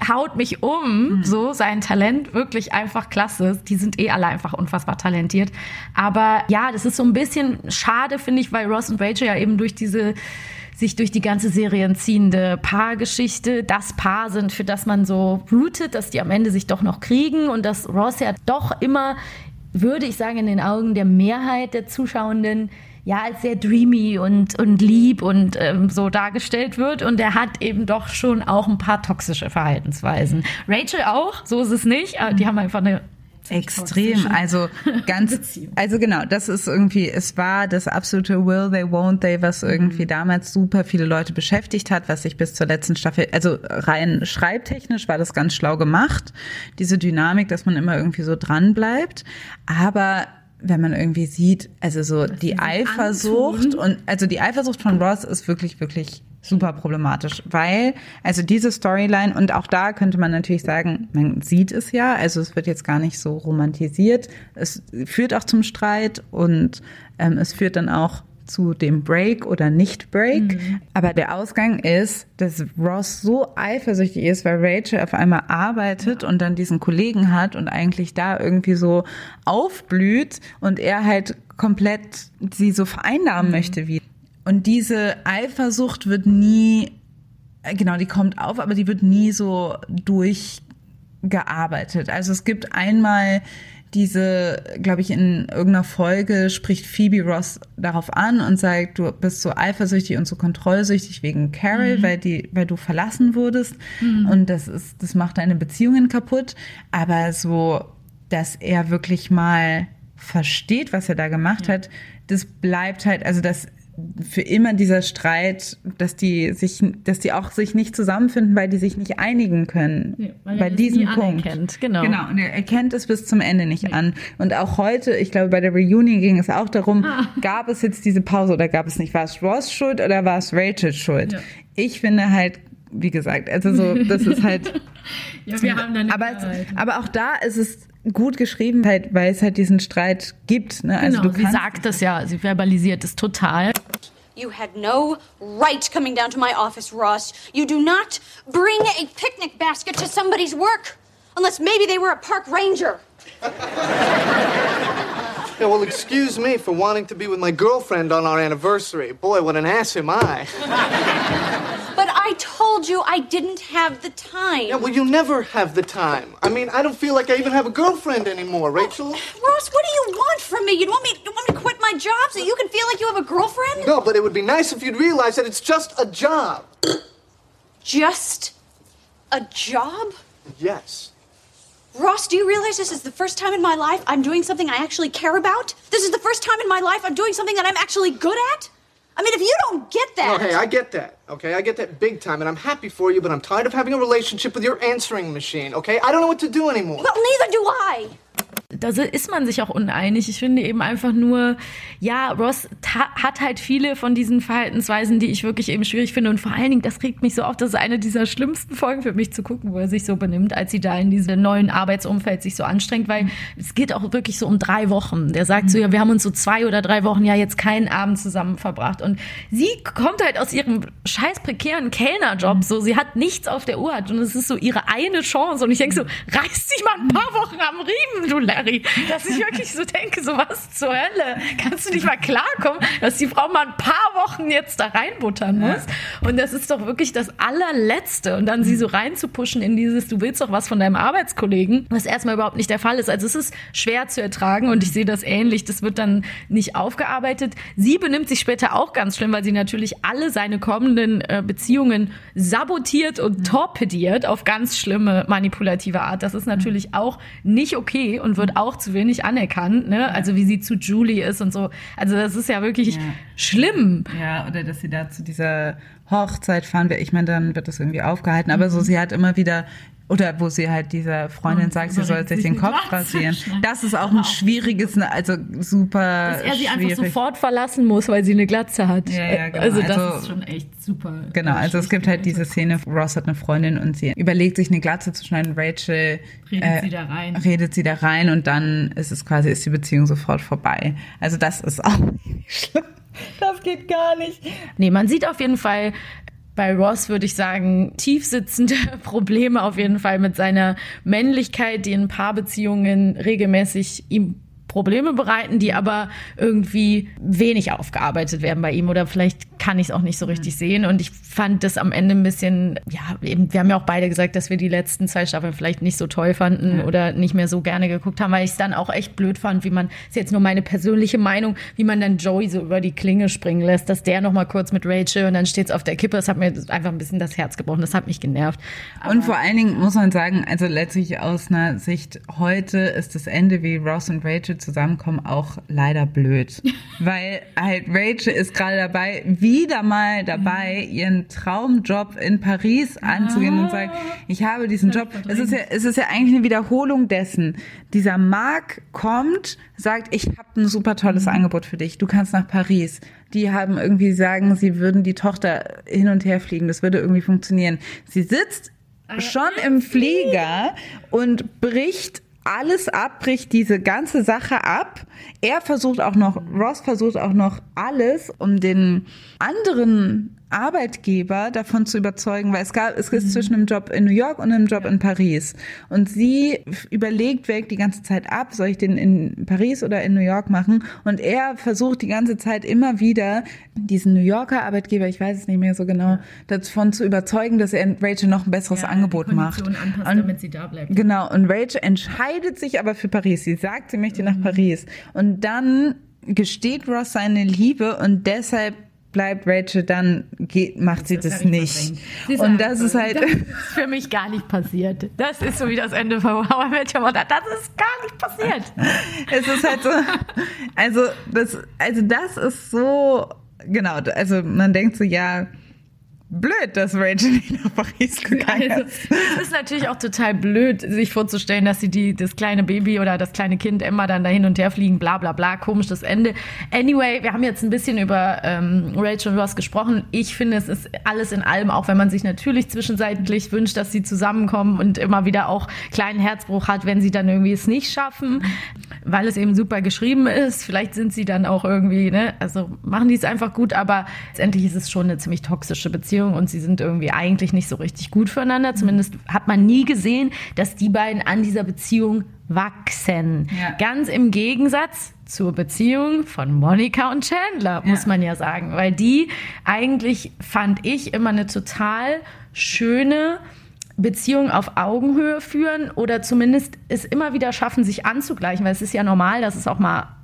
haut mich um, mhm. so sein Talent wirklich einfach klasse. Die sind eh alle einfach unfassbar talentiert. Aber ja, das ist so ein bisschen schade, finde ich, weil Ross und Rachel ja eben durch diese sich durch die ganze Serie ziehende Paargeschichte das Paar sind, für das man so rootet, dass die am Ende sich doch noch kriegen und dass Ross ja doch immer, würde ich sagen, in den Augen der Mehrheit der Zuschauenden ja als sehr dreamy und, und lieb und ähm, so dargestellt wird. Und er hat eben doch schon auch ein paar toxische Verhaltensweisen. Rachel auch, so ist es nicht. Aber die haben einfach eine Extrem, also ganz, also genau, das ist irgendwie, es war das absolute Will they, won't they, was irgendwie mhm. damals super viele Leute beschäftigt hat, was sich bis zur letzten Staffel, also rein schreibtechnisch war das ganz schlau gemacht, diese Dynamik, dass man immer irgendwie so dran bleibt, aber wenn man irgendwie sieht, also so das die Eifersucht und also die Eifersucht von Ross ist wirklich, wirklich super problematisch, weil also diese Storyline und auch da könnte man natürlich sagen, man sieht es ja, also es wird jetzt gar nicht so romantisiert, es führt auch zum Streit und ähm, es führt dann auch zu dem Break oder Nicht-Break. Mhm. Aber der Ausgang ist, dass Ross so eifersüchtig ist, weil Rachel auf einmal arbeitet und dann diesen Kollegen hat und eigentlich da irgendwie so aufblüht und er halt komplett sie so vereinnahmen mhm. möchte wie. Und diese Eifersucht wird nie, genau, die kommt auf, aber die wird nie so durchgearbeitet. Also es gibt einmal diese, glaube ich, in irgendeiner Folge spricht Phoebe Ross darauf an und sagt, du bist so eifersüchtig und so kontrollsüchtig wegen Carol, mhm. weil die, weil du verlassen wurdest mhm. und das ist, das macht deine Beziehungen kaputt. Aber so, dass er wirklich mal versteht, was er da gemacht ja. hat, das bleibt halt, also das für immer dieser Streit, dass die sich, dass die auch sich nicht zusammenfinden, weil die sich nicht einigen können. Ja, bei diesem Punkt. Anerkennt. Genau. Genau. Und er erkennt es bis zum Ende nicht nee. an. Und auch heute, ich glaube, bei der Reunion ging es auch darum, ah. gab es jetzt diese Pause oder gab es nicht? War es Ross schuld oder war es Rachel schuld? Ja. Ich finde halt, wie gesagt, also so, das ist halt. ja, wir haben dann. Aber, aber auch da ist es gut geschrieben, halt, weil es halt diesen Streit gibt. Ne? Also genau, sie sagt es ja, sie verbalisiert es total. You had no right coming down to my office, Ross. You do not bring a picnic basket to somebody's work. Unless maybe they were a park ranger. Yeah, well, excuse me for wanting to be with my girlfriend on our anniversary. Boy, what an ass am I. but I told you I didn't have the time. Yeah, well, you never have the time. I mean, I don't feel like I even have a girlfriend anymore, oh, Rachel. Ross, what do you want from me? You want me, you want me to quit my job so you can feel like you have a girlfriend? No, but it would be nice if you'd realize that it's just a job. Just a job? Yes. Ross, do you realize this is the first time in my life I'm doing something I actually care about? This is the first time in my life I'm doing something that I'm actually good at? I mean, if you don't get that. Okay, I get that. Okay, I get that big time, and I'm happy for you, but I'm tired of having a relationship with your answering machine, okay? I don't know what to do anymore. Well, neither do I. da ist man sich auch uneinig. Ich finde eben einfach nur, ja, Ross hat halt viele von diesen Verhaltensweisen, die ich wirklich eben schwierig finde. Und vor allen Dingen, das regt mich so auf, das ist eine dieser schlimmsten Folgen für mich zu gucken, wo er sich so benimmt, als sie da in diesem neuen Arbeitsumfeld sich so anstrengt, weil es geht auch wirklich so um drei Wochen. Der sagt so, ja, wir haben uns so zwei oder drei Wochen ja jetzt keinen Abend zusammen verbracht. Und sie kommt halt aus ihrem scheiß prekären Kellnerjob, so, sie hat nichts auf der Uhr und es ist so ihre eine Chance. Und ich denke so, reiß dich mal ein paar Wochen am Riemen, du Larry. Dass ich wirklich so denke, so was zur Hölle. Kannst du nicht mal klarkommen, dass die Frau mal ein paar Wochen jetzt da reinbuttern muss? Und das ist doch wirklich das allerletzte. Und dann sie so reinzupuschen in dieses, du willst doch was von deinem Arbeitskollegen, was erstmal überhaupt nicht der Fall ist. Also es ist schwer zu ertragen und ich sehe das ähnlich. Das wird dann nicht aufgearbeitet. Sie benimmt sich später auch ganz schlimm, weil sie natürlich alle seine kommenden äh, Beziehungen sabotiert und torpediert auf ganz schlimme manipulative Art. Das ist natürlich auch nicht okay und wird auch zu wenig anerkannt, ne? Also wie sie zu Julie ist und so. Also das ist ja wirklich ja. schlimm. Ja, oder dass sie da zu dieser Hochzeit fahren wir. Ich meine, dann wird das irgendwie aufgehalten. Aber mhm. so, sie hat immer wieder oder wo sie halt dieser Freundin sagt, sie soll sich den Kopf rasieren. Das ist auch ein schwieriges, also super. Dass er sie schwierig. einfach sofort verlassen muss, weil sie eine Glatze hat. Ja, ja, genau. Also das also, ist schon echt super. Genau, also es gibt halt diese Szene, Ross hat eine Freundin und sie überlegt sich eine Glatze zu schneiden, Rachel redet äh, sie da rein. Redet sie da rein und dann ist es quasi, ist die Beziehung sofort vorbei. Also das ist auch schlimm. Das geht gar nicht. Nee, man sieht auf jeden Fall, bei Ross würde ich sagen, tiefsitzende Probleme auf jeden Fall mit seiner Männlichkeit, die in Paarbeziehungen regelmäßig ihm Probleme bereiten, die aber irgendwie wenig aufgearbeitet werden bei ihm oder vielleicht kann ich es auch nicht so richtig mhm. sehen und ich fand das am Ende ein bisschen, ja, eben, wir haben ja auch beide gesagt, dass wir die letzten zwei Staffeln vielleicht nicht so toll fanden ja. oder nicht mehr so gerne geguckt haben, weil ich es dann auch echt blöd fand, wie man, ist jetzt nur meine persönliche Meinung, wie man dann Joey so über die Klinge springen lässt, dass der nochmal kurz mit Rachel und dann steht es auf der Kippe, das hat mir einfach ein bisschen das Herz gebrochen, das hat mich genervt. Aber und vor allen Dingen muss man sagen, also letztlich aus einer Sicht heute ist das Ende, wie Ross und Rachel zusammenkommen, auch leider blöd. Weil halt Rachel ist gerade dabei, wieder mal dabei, mhm. ihren Traumjob in Paris anzugehen ah, und sagen, ich habe diesen Job. Es ist, ja, es ist ja eigentlich eine Wiederholung dessen. Dieser Mark kommt, sagt, ich habe ein super tolles mhm. Angebot für dich. Du kannst nach Paris. Die haben irgendwie sagen, sie würden die Tochter hin und her fliegen. Das würde irgendwie funktionieren. Sie sitzt ah, schon im Flieger und bricht alles ab, bricht diese ganze Sache ab. Er versucht auch noch, Ross versucht auch noch alles, um den anderen Arbeitgeber davon zu überzeugen, weil es gab, es ist zwischen einem Job in New York und einem Job in Paris. Und sie überlegt, wägt die ganze Zeit ab, soll ich den in Paris oder in New York machen? Und er versucht die ganze Zeit immer wieder, diesen New Yorker Arbeitgeber, ich weiß es nicht mehr so genau, davon zu überzeugen, dass er Rachel noch ein besseres ja, Angebot macht. Anpasst, und, damit sie da bleibt. Genau. Und Rachel entscheidet sich aber für Paris. Sie sagt, sie möchte mhm. nach Paris. Und dann gesteht Ross seine Liebe und deshalb bleibt Rachel, dann geht, macht sie das, nicht. Und das ist halt. Das ist für mich gar nicht passiert. Das ist so wie das Ende von How I Met Your Mother. Das ist gar nicht passiert. es ist halt so. Also das, also das ist so. Genau. Also man denkt so, ja blöd, dass Rachel nicht nach Paris gegangen also, ist. Es ist natürlich auch total blöd, sich vorzustellen, dass sie die, das kleine Baby oder das kleine Kind Emma dann da hin und her fliegen, bla bla bla, komisch das Ende. Anyway, wir haben jetzt ein bisschen über ähm, Rachel und Ross gesprochen. Ich finde, es ist alles in allem, auch wenn man sich natürlich zwischenzeitlich wünscht, dass sie zusammenkommen und immer wieder auch kleinen Herzbruch hat, wenn sie dann irgendwie es nicht schaffen, weil es eben super geschrieben ist. Vielleicht sind sie dann auch irgendwie, ne, also machen die es einfach gut, aber letztendlich ist es schon eine ziemlich toxische Beziehung Beziehung und sie sind irgendwie eigentlich nicht so richtig gut füreinander. Zumindest hat man nie gesehen, dass die beiden an dieser Beziehung wachsen. Ja. Ganz im Gegensatz zur Beziehung von Monika und Chandler, muss ja. man ja sagen. Weil die eigentlich, fand ich, immer eine total schöne Beziehung auf Augenhöhe führen oder zumindest es immer wieder schaffen, sich anzugleichen, weil es ist ja normal, dass es auch mal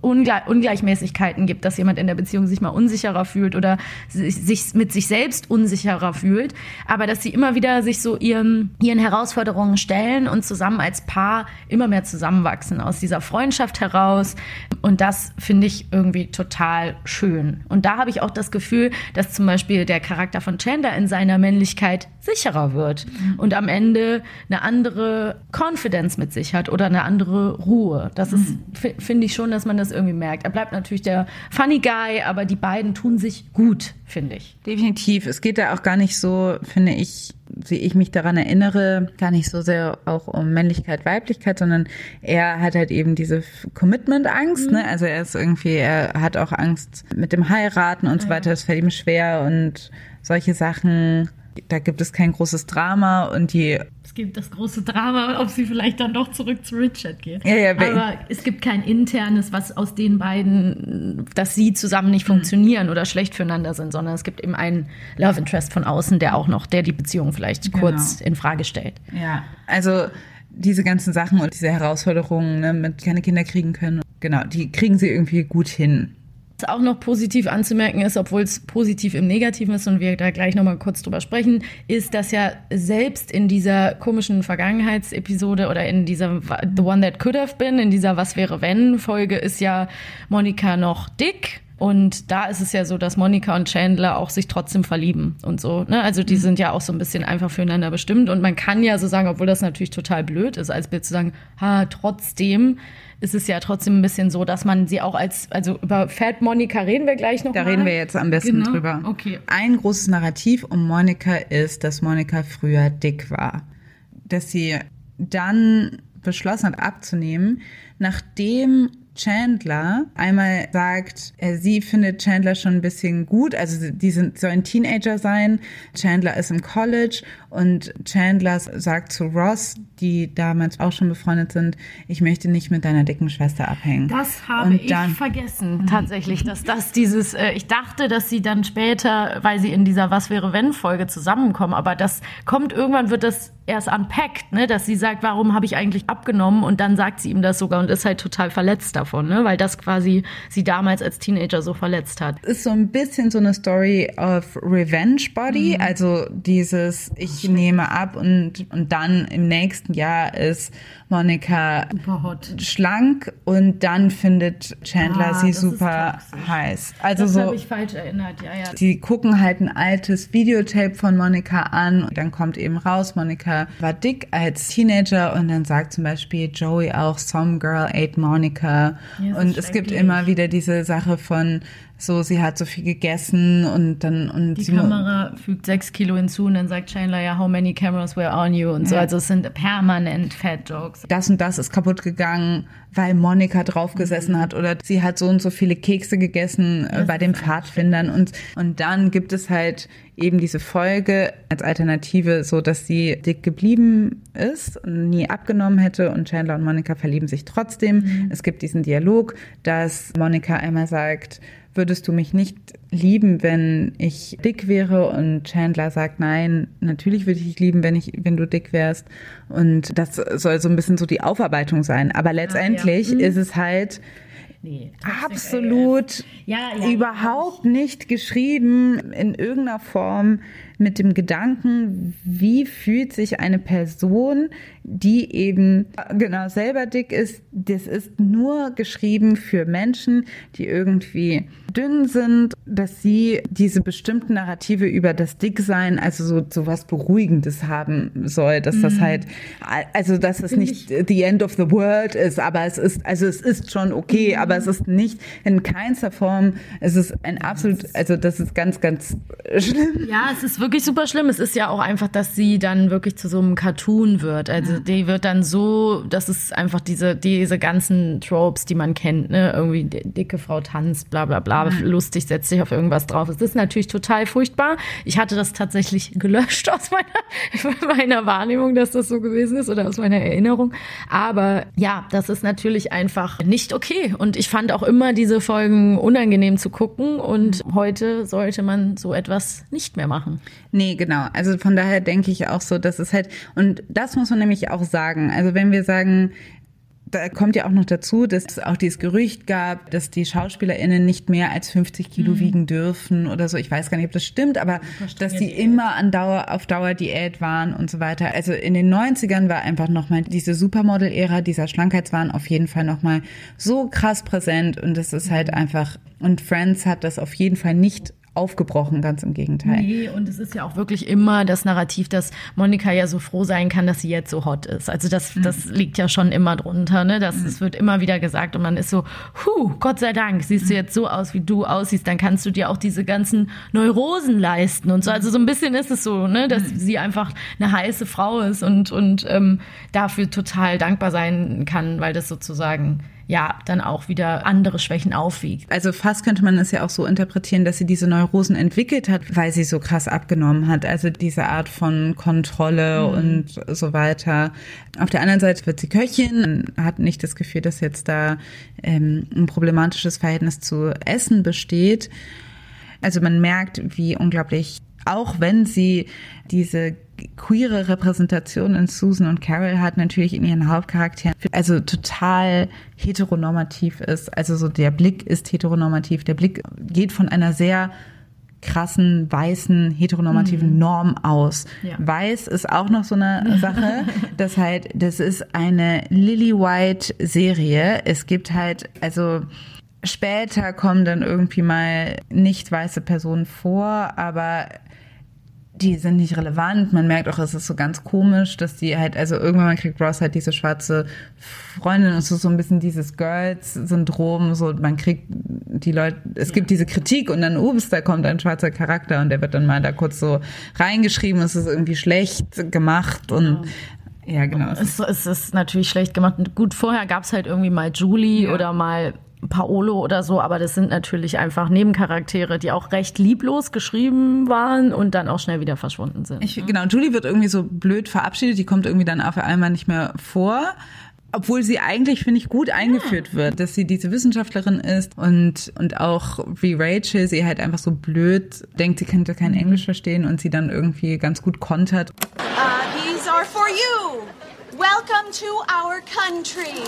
Ungleich Ungleichmäßigkeiten gibt, dass jemand in der Beziehung sich mal unsicherer fühlt oder sich mit sich selbst unsicherer fühlt, aber dass sie immer wieder sich so ihren, ihren Herausforderungen stellen und zusammen als Paar immer mehr zusammenwachsen aus dieser Freundschaft heraus. Und das finde ich irgendwie total schön. Und da habe ich auch das Gefühl, dass zum Beispiel der Charakter von Chandler in seiner Männlichkeit sicherer wird und am Ende eine andere Confidence mit sich hat oder eine andere Ruhe. Das ist, mhm. finde ich schon, dass man das irgendwie merkt. Er bleibt natürlich der Funny Guy, aber die beiden tun sich gut, finde ich. Definitiv. Es geht da auch gar nicht so, finde ich, wie ich mich daran erinnere, gar nicht so sehr auch um Männlichkeit, Weiblichkeit, sondern er hat halt eben diese Commitment-Angst. Mhm. Ne? Also er ist irgendwie, er hat auch Angst mit dem Heiraten und so weiter. Das fällt ihm schwer und solche Sachen da gibt es kein großes Drama und die. Es gibt das große Drama, ob sie vielleicht dann doch zurück zu Richard geht. Ja, ja, Aber es gibt kein internes, was aus den beiden, dass sie zusammen nicht funktionieren mhm. oder schlecht füreinander sind, sondern es gibt eben einen Love Interest von außen, der auch noch, der die Beziehung vielleicht genau. kurz in Frage stellt. Ja, also diese ganzen Sachen und diese Herausforderungen ne, mit keine Kinder kriegen können, genau, die kriegen sie irgendwie gut hin. Was auch noch positiv anzumerken ist, obwohl es positiv im Negativen ist und wir da gleich nochmal kurz drüber sprechen, ist, dass ja selbst in dieser komischen Vergangenheitsepisode oder in dieser The One That Could Have Been, in dieser Was wäre wenn Folge ist ja Monika noch dick und da ist es ja so, dass Monika und Chandler auch sich trotzdem verlieben und so. Ne? Also die mhm. sind ja auch so ein bisschen einfach füreinander bestimmt. Und man kann ja so sagen, obwohl das natürlich total blöd ist, als Bild zu sagen, ha, trotzdem ist es ja trotzdem ein bisschen so, dass man sie auch als, also über Fat Monika reden wir gleich noch. Da mal. reden wir jetzt am besten genau. drüber. Okay. Ein großes Narrativ um Monika ist, dass Monika früher dick war. Dass sie dann beschlossen hat abzunehmen, nachdem Chandler einmal sagt, äh, sie findet Chandler schon ein bisschen gut, also die sind, sollen Teenager sein. Chandler ist im College und Chandler sagt zu Ross, die damals auch schon befreundet sind, ich möchte nicht mit deiner dicken Schwester abhängen. Das habe und dann, ich vergessen, tatsächlich, dass das dieses, äh, ich dachte, dass sie dann später, weil sie in dieser Was wäre wenn Folge zusammenkommen, aber das kommt irgendwann wird das erst unpackt, ne, dass sie sagt, warum habe ich eigentlich abgenommen und dann sagt sie ihm das sogar und ist halt total verletzt davon, ne, weil das quasi sie damals als Teenager so verletzt hat. Ist so ein bisschen so eine Story of Revenge Body, mhm. also dieses ich nehme ab und, und dann im nächsten Jahr ist Monika schlank und dann findet Chandler ah, sie super heiß. Also das so. habe ich falsch erinnert, ja, ja. Sie gucken halt ein altes Videotape von Monika an und dann kommt eben raus, Monika war dick als Teenager und dann sagt zum Beispiel Joey auch, some girl ate Monica. Ja, und es gibt immer wieder diese Sache von, so, sie hat so viel gegessen und dann und die Kamera fügt sechs Kilo hinzu und dann sagt Chandler ja, how many cameras were on you und ja. so. Also es sind permanent Fat Jokes. Das und das ist kaputt gegangen, weil Monika draufgesessen mhm. hat oder sie hat so und so viele Kekse gegessen äh, bei den Pfadfindern und und dann gibt es halt eben diese Folge als Alternative, so dass sie dick geblieben ist und nie abgenommen hätte und Chandler und Monika verlieben sich trotzdem. Mhm. Es gibt diesen Dialog, dass Monika einmal sagt, würdest du mich nicht lieben, wenn ich dick wäre? Und Chandler sagt, nein, natürlich würde ich dich lieben, wenn ich, wenn du dick wärst. Und das soll so ein bisschen so die Aufarbeitung sein. Aber letztendlich ah, ja. mhm. ist es halt, Nee, absolut ja, ja, überhaupt nicht geschrieben in irgendeiner Form mit dem Gedanken, wie fühlt sich eine Person, die eben genau selber dick ist. Das ist nur geschrieben für Menschen, die irgendwie dünn sind, dass sie diese bestimmten Narrative über das Dicksein, also so, so was Beruhigendes haben soll, dass das mhm. halt, also dass es nicht the end of the world ist, aber es ist, also es ist schon okay, mhm. aber es ist nicht in keinster Form, es ist ein absolut, also das ist ganz, ganz schlimm. Ja, es ist wirklich super schlimm. Es ist ja auch einfach, dass sie dann wirklich zu so einem Cartoon wird. Also die wird dann so, das ist einfach diese, diese ganzen Tropes, die man kennt, ne? Irgendwie dicke Frau tanzt, bla bla bla, mhm. lustig, setzt sich auf irgendwas drauf. Es ist natürlich total furchtbar. Ich hatte das tatsächlich gelöscht aus meiner, meiner Wahrnehmung, dass das so gewesen ist oder aus meiner Erinnerung. Aber ja, das ist natürlich einfach nicht okay. Und ich fand auch immer diese Folgen unangenehm zu gucken. Und heute sollte man so etwas nicht mehr machen. Nee, genau. Also von daher denke ich auch so, dass es halt, und das muss man nämlich auch sagen. Also wenn wir sagen, da kommt ja auch noch dazu, dass es auch dieses Gerücht gab, dass die SchauspielerInnen nicht mehr als 50 Kilo mhm. wiegen dürfen oder so. Ich weiß gar nicht, ob das stimmt, aber dass sie immer an Dauer, auf Dauer Diät waren und so weiter. Also in den 90ern war einfach nochmal diese Supermodel-Ära, dieser Schlankheitswahn auf jeden Fall nochmal so krass präsent und das ist halt mhm. einfach, und Friends hat das auf jeden Fall nicht aufgebrochen, ganz im Gegenteil. Nee, und es ist ja auch wirklich immer das Narrativ, dass Monika ja so froh sein kann, dass sie jetzt so hot ist. Also das, mhm. das liegt ja schon immer drunter, ne? Das, mhm. Es wird immer wieder gesagt und man ist so, hu, Gott sei Dank, siehst du mhm. jetzt so aus, wie du aussiehst, dann kannst du dir auch diese ganzen Neurosen leisten und so. Also so ein bisschen ist es so, ne, dass mhm. sie einfach eine heiße Frau ist und, und ähm, dafür total dankbar sein kann, weil das sozusagen ja dann auch wieder andere Schwächen aufwiegt. Also fast könnte man es ja auch so interpretieren, dass sie diese Neurosen entwickelt hat, weil sie so krass abgenommen hat. Also diese Art von Kontrolle mhm. und so weiter. Auf der anderen Seite wird sie Köchin, hat nicht das Gefühl, dass jetzt da ähm, ein problematisches Verhältnis zu Essen besteht. Also man merkt, wie unglaublich auch wenn sie diese queere Repräsentation in Susan und Carol hat, natürlich in ihren Hauptcharakteren, also total heteronormativ ist. Also so der Blick ist heteronormativ. Der Blick geht von einer sehr krassen, weißen, heteronormativen mhm. Norm aus. Ja. Weiß ist auch noch so eine Sache. das halt, das ist eine Lily White Serie. Es gibt halt, also, Später kommen dann irgendwie mal nicht weiße Personen vor, aber die sind nicht relevant. Man merkt auch, es ist so ganz komisch, dass die halt, also irgendwann kriegt Ross halt diese schwarze Freundin und so, so ein bisschen dieses Girls-Syndrom, so man kriegt die Leute, es gibt diese Kritik und dann, ups, da kommt ein schwarzer Charakter und der wird dann mal da kurz so reingeschrieben, es ist irgendwie schlecht gemacht und ja, genau. Es, es ist natürlich schlecht gemacht. Gut, vorher gab es halt irgendwie mal Julie ja. oder mal Paolo oder so, aber das sind natürlich einfach Nebencharaktere, die auch recht lieblos geschrieben waren und dann auch schnell wieder verschwunden sind. Ich, genau, Julie wird irgendwie so blöd verabschiedet, die kommt irgendwie dann auf einmal nicht mehr vor. Obwohl sie eigentlich, finde ich, gut eingeführt ja. wird, dass sie diese Wissenschaftlerin ist und, und auch wie Rachel sie halt einfach so blöd denkt, sie könnte kein mhm. Englisch verstehen und sie dann irgendwie ganz gut kontert. Uh, these are for you. Welcome to our country.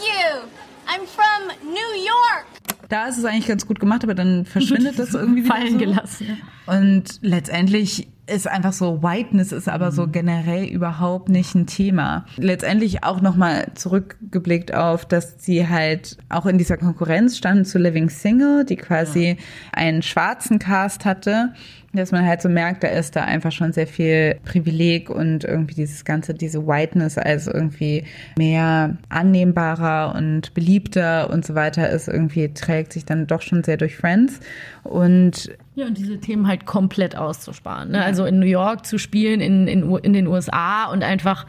You. I'm from New York. Da ist es eigentlich ganz gut gemacht, aber dann verschwindet das irgendwie wieder fallen so. gelassen. Und letztendlich ist einfach so Whiteness ist aber so mhm. generell überhaupt nicht ein Thema. Letztendlich auch nochmal zurückgeblickt auf, dass sie halt auch in dieser Konkurrenz standen zu Living Single, die quasi ja. einen schwarzen Cast hatte dass man halt so merkt, da ist da einfach schon sehr viel Privileg und irgendwie dieses ganze, diese Whiteness als irgendwie mehr annehmbarer und beliebter und so weiter ist, irgendwie trägt sich dann doch schon sehr durch Friends. Und ja, und diese Themen halt komplett auszusparen. Ne? Also in New York zu spielen, in, in, in den USA und einfach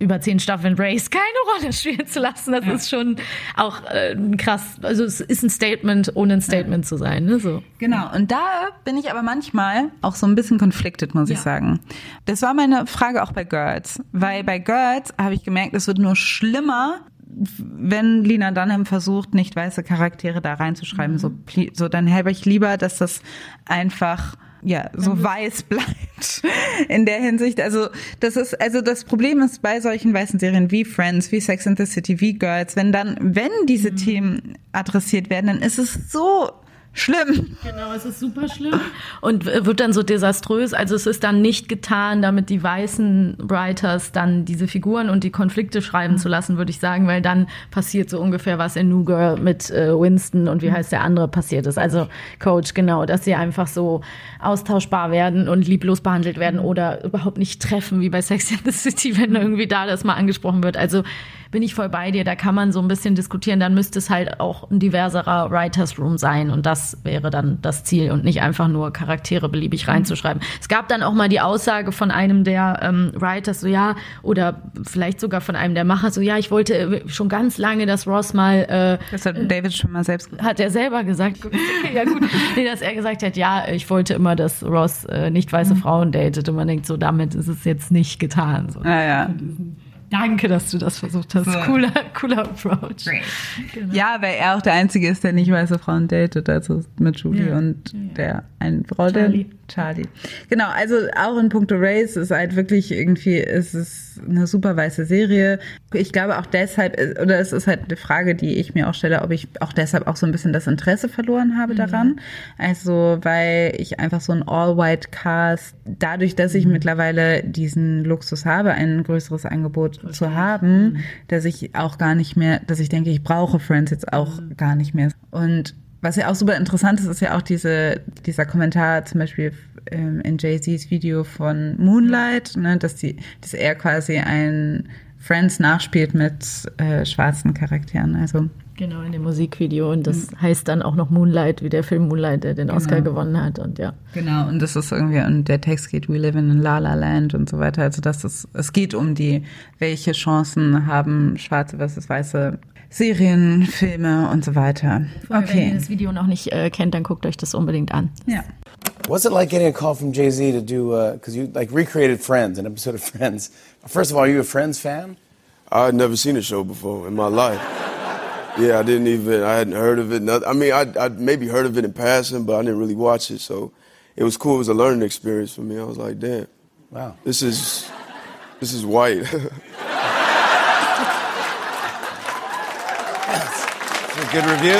über zehn Staffeln Race keine Rolle spielen zu lassen. Das ja. ist schon auch äh, krass. Also es ist ein Statement, ohne ein Statement ja. zu sein. Ne? So. Genau. Und da bin ich aber manchmal auch so ein bisschen conflicted, muss ja. ich sagen. Das war meine Frage auch bei Girls. Weil bei Girls habe ich gemerkt, es wird nur schlimmer, wenn Lina Dunham versucht, nicht weiße Charaktere da reinzuschreiben. Mhm. So, so dann habe ich lieber, dass das einfach ja so weiß bleibt in der Hinsicht. Also das ist also das Problem ist bei solchen weißen Serien wie Friends, wie Sex and the City, wie Girls, wenn dann wenn diese mhm. Themen adressiert werden, dann ist es so schlimm. Genau, es ist super schlimm und wird dann so desaströs. Also es ist dann nicht getan, damit die weißen Writers dann diese Figuren und die Konflikte schreiben mhm. zu lassen, würde ich sagen, weil dann passiert so ungefähr was in New Girl mit äh, Winston und wie mhm. heißt der andere passiert ist. Also Coach, genau, dass sie einfach so austauschbar werden und lieblos behandelt werden oder überhaupt nicht treffen, wie bei Sex in the City, wenn irgendwie da das mal angesprochen wird. Also bin ich voll bei dir. Da kann man so ein bisschen diskutieren. Dann müsste es halt auch ein diverserer Writers Room sein. Und das wäre dann das Ziel und nicht einfach nur Charaktere beliebig reinzuschreiben. Mhm. Es gab dann auch mal die Aussage von einem der ähm, Writers, so ja, oder vielleicht sogar von einem der Macher, so ja, ich wollte schon ganz lange, dass Ross mal. Äh, das hat David schon mal selbst gesagt. Hat er selber gesagt. ja, gut. Nee, dass er gesagt hat, ja, ich wollte immer, dass Ross äh, nicht weiße mhm. Frauen datet. Und man denkt so, damit ist es jetzt nicht getan. So. Ja, ja. Danke, dass du das versucht hast. So. Cooler, cooler Approach. Genau. Ja, weil er auch der Einzige ist, der nicht weiße Frauen datet, also mit Julie ja. und ja. der einen Frau, Charlie. Charlie. Genau, also auch in puncto Race ist halt wirklich irgendwie, ist es eine super weiße Serie. Ich glaube auch deshalb, oder es ist halt eine Frage, die ich mir auch stelle, ob ich auch deshalb auch so ein bisschen das Interesse verloren habe mhm. daran. Also, weil ich einfach so ein All-White-Cast, dadurch, dass ich mhm. mittlerweile diesen Luxus habe, ein größeres Angebot Verstehe. zu haben, mhm. dass ich auch gar nicht mehr, dass ich denke, ich brauche Friends jetzt auch mhm. gar nicht mehr. Und was ja auch super interessant ist, ist ja auch diese, dieser Kommentar zum Beispiel ähm, in Jay-Z's Video von Moonlight, ne, dass, die, dass er quasi ein Friends nachspielt mit äh, schwarzen Charakteren. Also Genau, in dem Musikvideo. Und das mhm. heißt dann auch noch Moonlight, wie der Film Moonlight, der den genau. Oscar gewonnen hat. Und ja. Genau, und das ist irgendwie, und der Text geht We live in La La Land und so weiter. Also das ist, es geht um die, welche Chancen haben schwarze versus weiße Serien, Filme und so weiter. okay. Wenn ihr das Video noch nicht äh, kennt, dann guckt euch das unbedingt an. Ja. What's it like getting a call from Jay Z to do? Because uh, you like recreated Friends, an episode of Friends. First of all, are you a Friends fan? I had never seen a show before in my life. yeah, I didn't even. I hadn't heard of it. I mean, I I maybe heard of it in passing, but I didn't really watch it. So it was cool. It was a learning experience for me. I was like, damn, wow, this is this is white. Good review.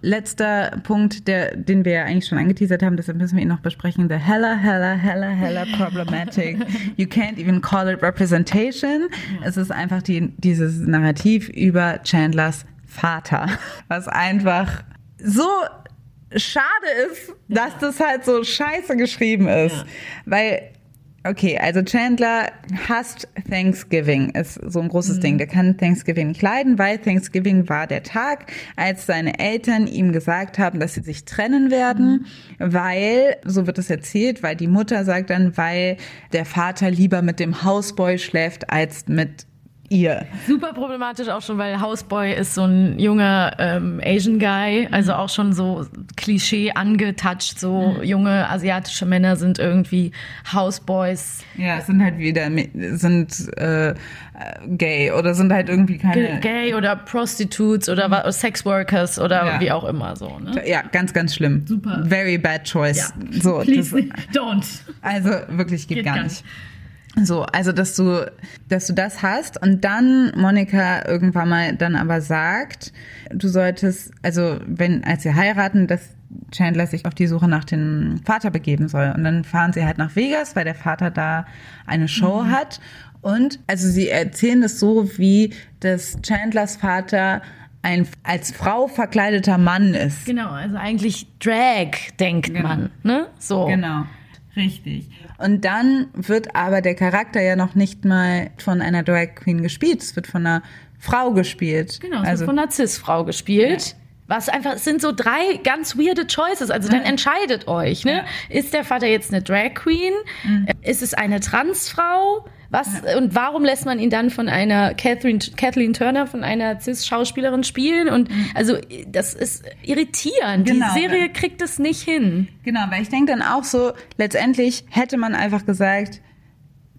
Letzter Punkt, der, den wir ja eigentlich schon angeteasert haben, deshalb müssen wir ihn noch besprechen. The hella, hella, hella, hella problematic. You can't even call it representation. Es ist einfach die, dieses Narrativ über Chandlers Vater, was einfach so schade ist, dass das halt so scheiße geschrieben ist. Ja. Weil Okay, also Chandler hasst Thanksgiving, ist so ein großes mhm. Ding. Der kann Thanksgiving nicht leiden, weil Thanksgiving war der Tag, als seine Eltern ihm gesagt haben, dass sie sich trennen werden, mhm. weil, so wird es erzählt, weil die Mutter sagt dann, weil der Vater lieber mit dem Houseboy schläft als mit ihr. Super problematisch auch schon, weil Houseboy ist so ein junger ähm, Asian Guy, also auch schon so Klischee angetouched, so mhm. junge asiatische Männer sind irgendwie Houseboys. Ja, sind halt wieder sind äh, gay oder sind halt irgendwie keine gay oder Prostitutes oder mhm. Sexworkers oder ja. wie auch immer so. Ne? Ja, ganz ganz schlimm. Super. Very bad choice. Ja. So, Please, das, don't. Also wirklich geht, geht gar, gar nicht. nicht. So, also dass du, dass du das hast und dann Monika irgendwann mal dann aber sagt, du solltest, also wenn, als sie heiraten, dass Chandler sich auf die Suche nach dem Vater begeben soll. Und dann fahren sie halt nach Vegas, weil der Vater da eine Show mhm. hat. Und also sie erzählen das so, wie dass Chandlers Vater ein als Frau verkleideter Mann ist. Genau, also eigentlich Drag, denkt genau. man, ne? So. Genau. Richtig. Und dann wird aber der Charakter ja noch nicht mal von einer Drag Queen gespielt. Es wird von einer Frau gespielt. Genau, es also, wird von einer Cis-Frau gespielt. Ja. Was einfach, es sind so drei ganz weirde Choices. Also dann entscheidet euch, ne? Ja. Ist der Vater jetzt eine Drag Queen? Mhm. Ist es eine Transfrau? Was und warum lässt man ihn dann von einer Catherine, Kathleen Turner, von einer Cis-Schauspielerin spielen? Und mhm. also das ist irritierend. Genau. Die Serie kriegt es nicht hin. Genau, weil ich denke dann auch so, letztendlich hätte man einfach gesagt,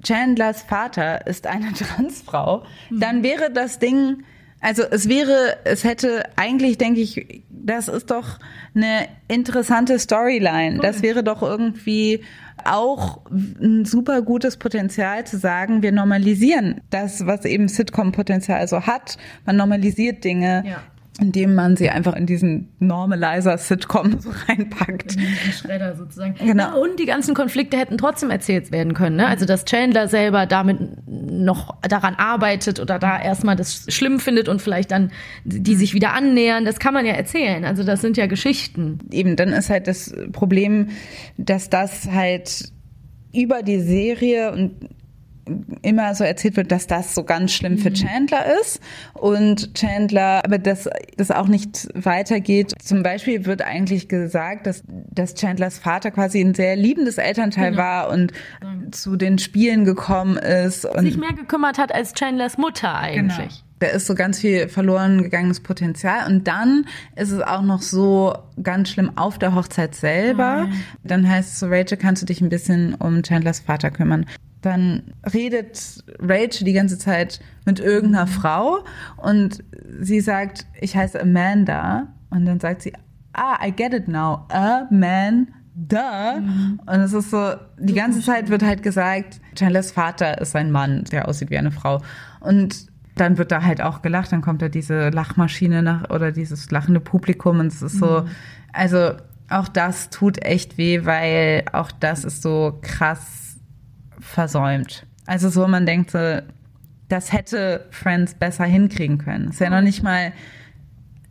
Chandlers Vater ist eine Transfrau, mhm. dann wäre das Ding also es wäre, es hätte eigentlich, denke ich, das ist doch eine interessante Storyline. Das wäre doch irgendwie auch ein super gutes Potenzial zu sagen, wir normalisieren das, was eben Sitcom-Potenzial so hat. Man normalisiert Dinge. Ja indem man sie einfach in diesen Normalizer-Sitcom so reinpackt. In diesen Schredder sozusagen. Genau. Ja, und die ganzen Konflikte hätten trotzdem erzählt werden können. Ne? Also, dass Chandler selber damit noch daran arbeitet oder da erstmal das schlimm findet und vielleicht dann die sich wieder annähern, das kann man ja erzählen. Also, das sind ja Geschichten. Eben, dann ist halt das Problem, dass das halt über die Serie und immer so erzählt wird, dass das so ganz schlimm für mhm. Chandler ist und Chandler, aber dass das auch nicht weitergeht. Zum Beispiel wird eigentlich gesagt, dass, dass Chandlers Vater quasi ein sehr liebendes Elternteil genau. war und mhm. zu den Spielen gekommen ist. Und sich mehr gekümmert hat als Chandlers Mutter eigentlich. Genau. Da ist so ganz viel verloren gegangenes Potenzial. Und dann ist es auch noch so ganz schlimm auf der Hochzeit selber. Oh dann heißt es so, Rachel, kannst du dich ein bisschen um Chandlers Vater kümmern? Dann redet Rachel die ganze Zeit mit irgendeiner Frau und sie sagt, ich heiße Amanda. Und dann sagt sie, ah, I get it now. A man, duh. Mhm. Und es ist so, die ganze Zeit wird halt gesagt, Chandlers Vater ist ein Mann, der aussieht wie eine Frau. Und dann wird da halt auch gelacht, dann kommt da diese Lachmaschine nach oder dieses lachende Publikum und es ist so, mhm. also auch das tut echt weh, weil auch das ist so krass versäumt. Also so, man denkt so, das hätte Friends besser hinkriegen können. Ist ja noch nicht mal,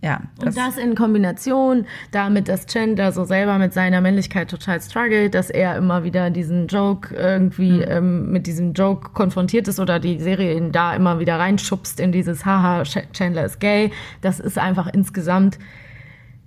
ja. Das und das in Kombination damit, dass Chandler so selber mit seiner Männlichkeit total struggelt, dass er immer wieder diesen Joke irgendwie mhm. ähm, mit diesem Joke konfrontiert ist oder die Serie ihn da immer wieder reinschubst in dieses Haha, Chandler ist gay. Das ist einfach insgesamt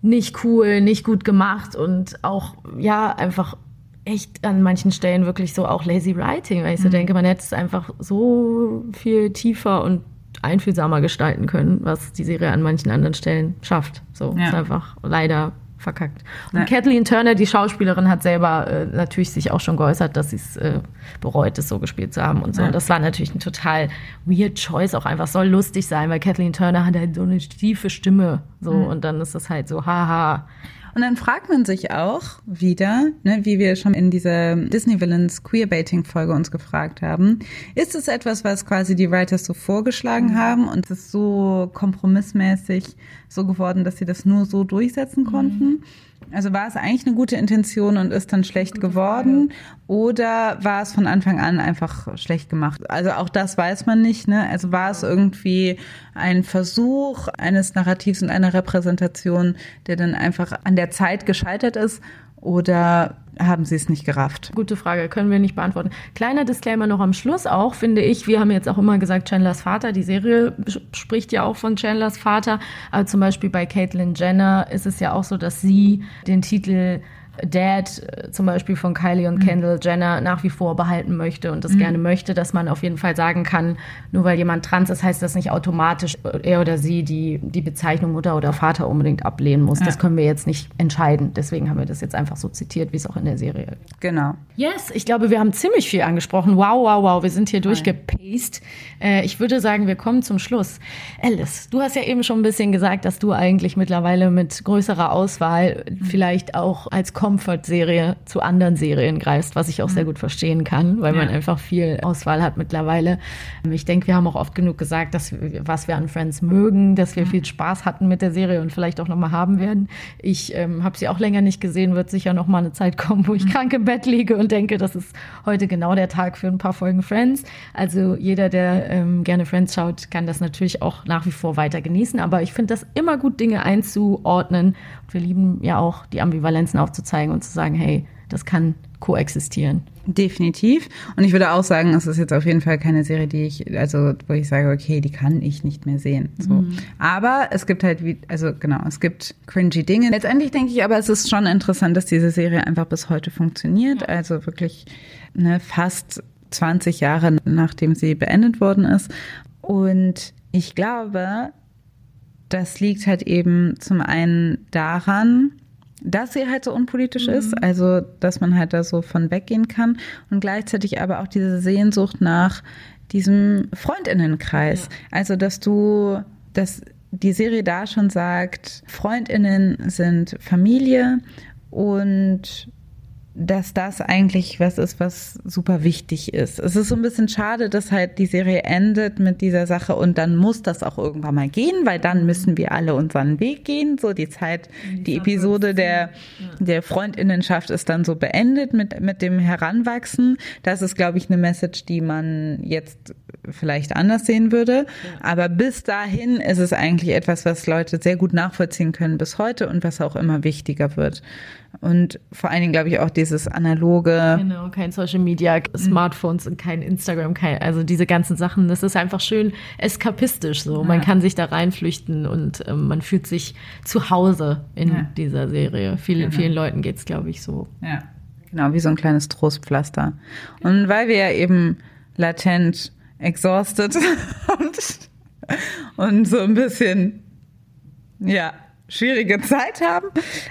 nicht cool, nicht gut gemacht und auch, ja, einfach echt an manchen Stellen wirklich so auch lazy writing, weil ich so mhm. denke, man hätte es einfach so viel tiefer und einfühlsamer gestalten können, was die Serie an manchen anderen Stellen schafft. So ja. ist einfach leider verkackt. Und ja. Kathleen Turner, die Schauspielerin, hat selber äh, natürlich sich auch schon geäußert, dass sie es äh, bereut, es so gespielt zu haben und so. Ja. Und das war natürlich ein total weird Choice, auch einfach soll lustig sein, weil Kathleen Turner hat halt so eine tiefe Stimme, so mhm. und dann ist das halt so, haha. Und dann fragt man sich auch wieder, ne, wie wir schon in dieser Disney Villains Queerbaiting Folge uns gefragt haben, ist es etwas, was quasi die Writers so vorgeschlagen mhm. haben und es ist so kompromissmäßig so geworden, dass sie das nur so durchsetzen konnten? Mhm. Also war es eigentlich eine gute Intention und ist dann schlecht geworden? Oder war es von Anfang an einfach schlecht gemacht? Also auch das weiß man nicht. Ne? Also war es irgendwie ein Versuch eines Narrativs und einer Repräsentation, der dann einfach an der Zeit gescheitert ist? Oder haben Sie es nicht gerafft? Gute Frage, können wir nicht beantworten. Kleiner Disclaimer noch am Schluss auch, finde ich. Wir haben jetzt auch immer gesagt, Chandlers Vater. Die Serie spricht ja auch von Chandlers Vater. Aber zum Beispiel bei Caitlyn Jenner ist es ja auch so, dass sie den Titel Dad äh, zum Beispiel von Kylie und mhm. Kendall Jenner nach wie vor behalten möchte und das mhm. gerne möchte, dass man auf jeden Fall sagen kann, nur weil jemand trans ist, heißt das nicht automatisch, er oder sie die, die Bezeichnung Mutter oder Vater unbedingt ablehnen muss. Ja. Das können wir jetzt nicht entscheiden. Deswegen haben wir das jetzt einfach so zitiert, wie es auch in der Serie ist. Genau. Yes, ich glaube, wir haben ziemlich viel angesprochen. Wow, wow, wow, wir sind hier durchgepaced. Äh, ich würde sagen, wir kommen zum Schluss. Alice, du hast ja eben schon ein bisschen gesagt, dass du eigentlich mittlerweile mit größerer Auswahl mhm. vielleicht auch als Comfort-Serie zu anderen Serien greifst, was ich auch sehr mhm. gut verstehen kann, weil ja. man einfach viel Auswahl hat mittlerweile. Ich denke, wir haben auch oft genug gesagt, dass was wir an Friends mögen, dass wir viel Spaß hatten mit der Serie und vielleicht auch nochmal haben werden. Ich ähm, habe sie auch länger nicht gesehen, wird sicher nochmal eine Zeit kommen, wo ich mhm. krank im Bett liege und denke, das ist heute genau der Tag für ein paar Folgen Friends. Also jeder, der ähm, gerne Friends schaut, kann das natürlich auch nach wie vor weiter genießen. Aber ich finde das immer gut, Dinge einzuordnen. Wir lieben ja auch die Ambivalenzen aufzuzeigen zeigen und zu sagen, hey, das kann koexistieren. Definitiv. Und ich würde auch sagen, es ist jetzt auf jeden Fall keine Serie, die ich, also wo ich sage, okay, die kann ich nicht mehr sehen. So. Mhm. Aber es gibt halt wie, also genau, es gibt cringy Dinge. Letztendlich denke ich aber, es ist schon interessant, dass diese Serie einfach bis heute funktioniert. Ja. Also wirklich ne, fast 20 Jahre nachdem sie beendet worden ist. Und ich glaube, das liegt halt eben zum einen daran, dass sie halt so unpolitisch mhm. ist, also dass man halt da so von weggehen kann und gleichzeitig aber auch diese Sehnsucht nach diesem Freundinnenkreis. Ja. Also dass du, dass die Serie da schon sagt, Freundinnen sind Familie und dass das eigentlich was ist, was super wichtig ist. Es ist so ein bisschen schade, dass halt die Serie endet mit dieser Sache und dann muss das auch irgendwann mal gehen, weil dann müssen wir alle unseren Weg gehen. So die Zeit, die Episode der, der Freundinnenschaft ist dann so beendet mit, mit dem Heranwachsen. Das ist, glaube ich, eine Message, die man jetzt vielleicht anders sehen würde. Aber bis dahin ist es eigentlich etwas, was Leute sehr gut nachvollziehen können bis heute und was auch immer wichtiger wird. Und vor allen Dingen, glaube ich, auch dieses analoge. Genau, kein Social Media, Smartphones und kein Instagram, kein, also diese ganzen Sachen. Das ist einfach schön eskapistisch so. Man kann sich da reinflüchten und ähm, man fühlt sich zu Hause in ja. dieser Serie. Vielen, genau. vielen Leuten geht es, glaube ich, so. Ja, genau, wie so ein kleines Trostpflaster. Und weil wir ja eben latent exhausted und, und so ein bisschen, ja, schwierige Zeit haben,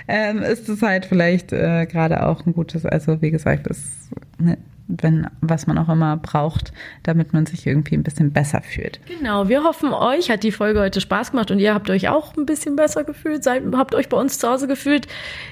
ähm, ist es halt vielleicht äh, gerade auch ein gutes, also wie gesagt, ist, ne, wenn, was man auch immer braucht, damit man sich irgendwie ein bisschen besser fühlt. Genau, wir hoffen, euch hat die Folge heute Spaß gemacht und ihr habt euch auch ein bisschen besser gefühlt, seid, habt euch bei uns zu Hause gefühlt.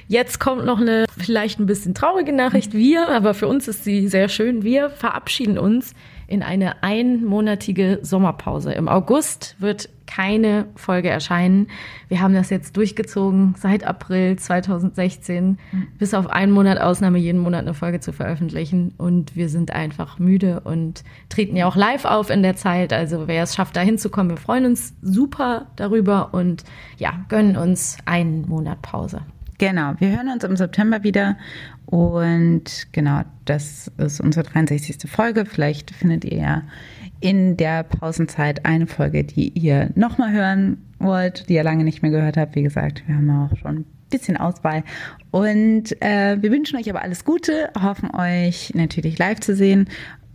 Jetzt kommt noch eine vielleicht ein bisschen traurige Nachricht. Wir, aber für uns ist sie sehr schön, wir verabschieden uns in eine einmonatige Sommerpause. Im August wird keine Folge erscheinen. Wir haben das jetzt durchgezogen seit April 2016, mhm. bis auf einen Monat Ausnahme, jeden Monat eine Folge zu veröffentlichen. Und wir sind einfach müde und treten ja auch live auf in der Zeit. Also wer es schafft, da hinzukommen, wir freuen uns super darüber und ja, gönnen uns einen Monat Pause. Genau, wir hören uns im September wieder und genau, das ist unsere 63. Folge. Vielleicht findet ihr ja in der Pausenzeit eine Folge, die ihr nochmal hören wollt, die ihr lange nicht mehr gehört habt. Wie gesagt, wir haben auch schon ein bisschen Auswahl. Und äh, wir wünschen euch aber alles Gute, hoffen euch natürlich live zu sehen.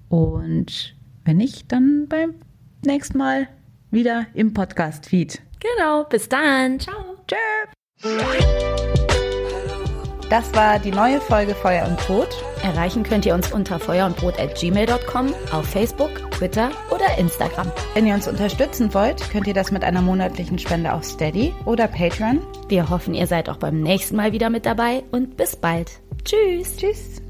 Und wenn nicht, dann beim nächsten Mal wieder im Podcast-Feed. Genau, bis dann. Ciao. Tschö. Das war die neue Folge Feuer und Brot. Erreichen könnt ihr uns unter feuerundbrot.gmail.com, auf Facebook, Twitter oder Instagram. Wenn ihr uns unterstützen wollt, könnt ihr das mit einer monatlichen Spende auf Steady oder Patreon. Wir hoffen, ihr seid auch beim nächsten Mal wieder mit dabei und bis bald. Tschüss. Tschüss.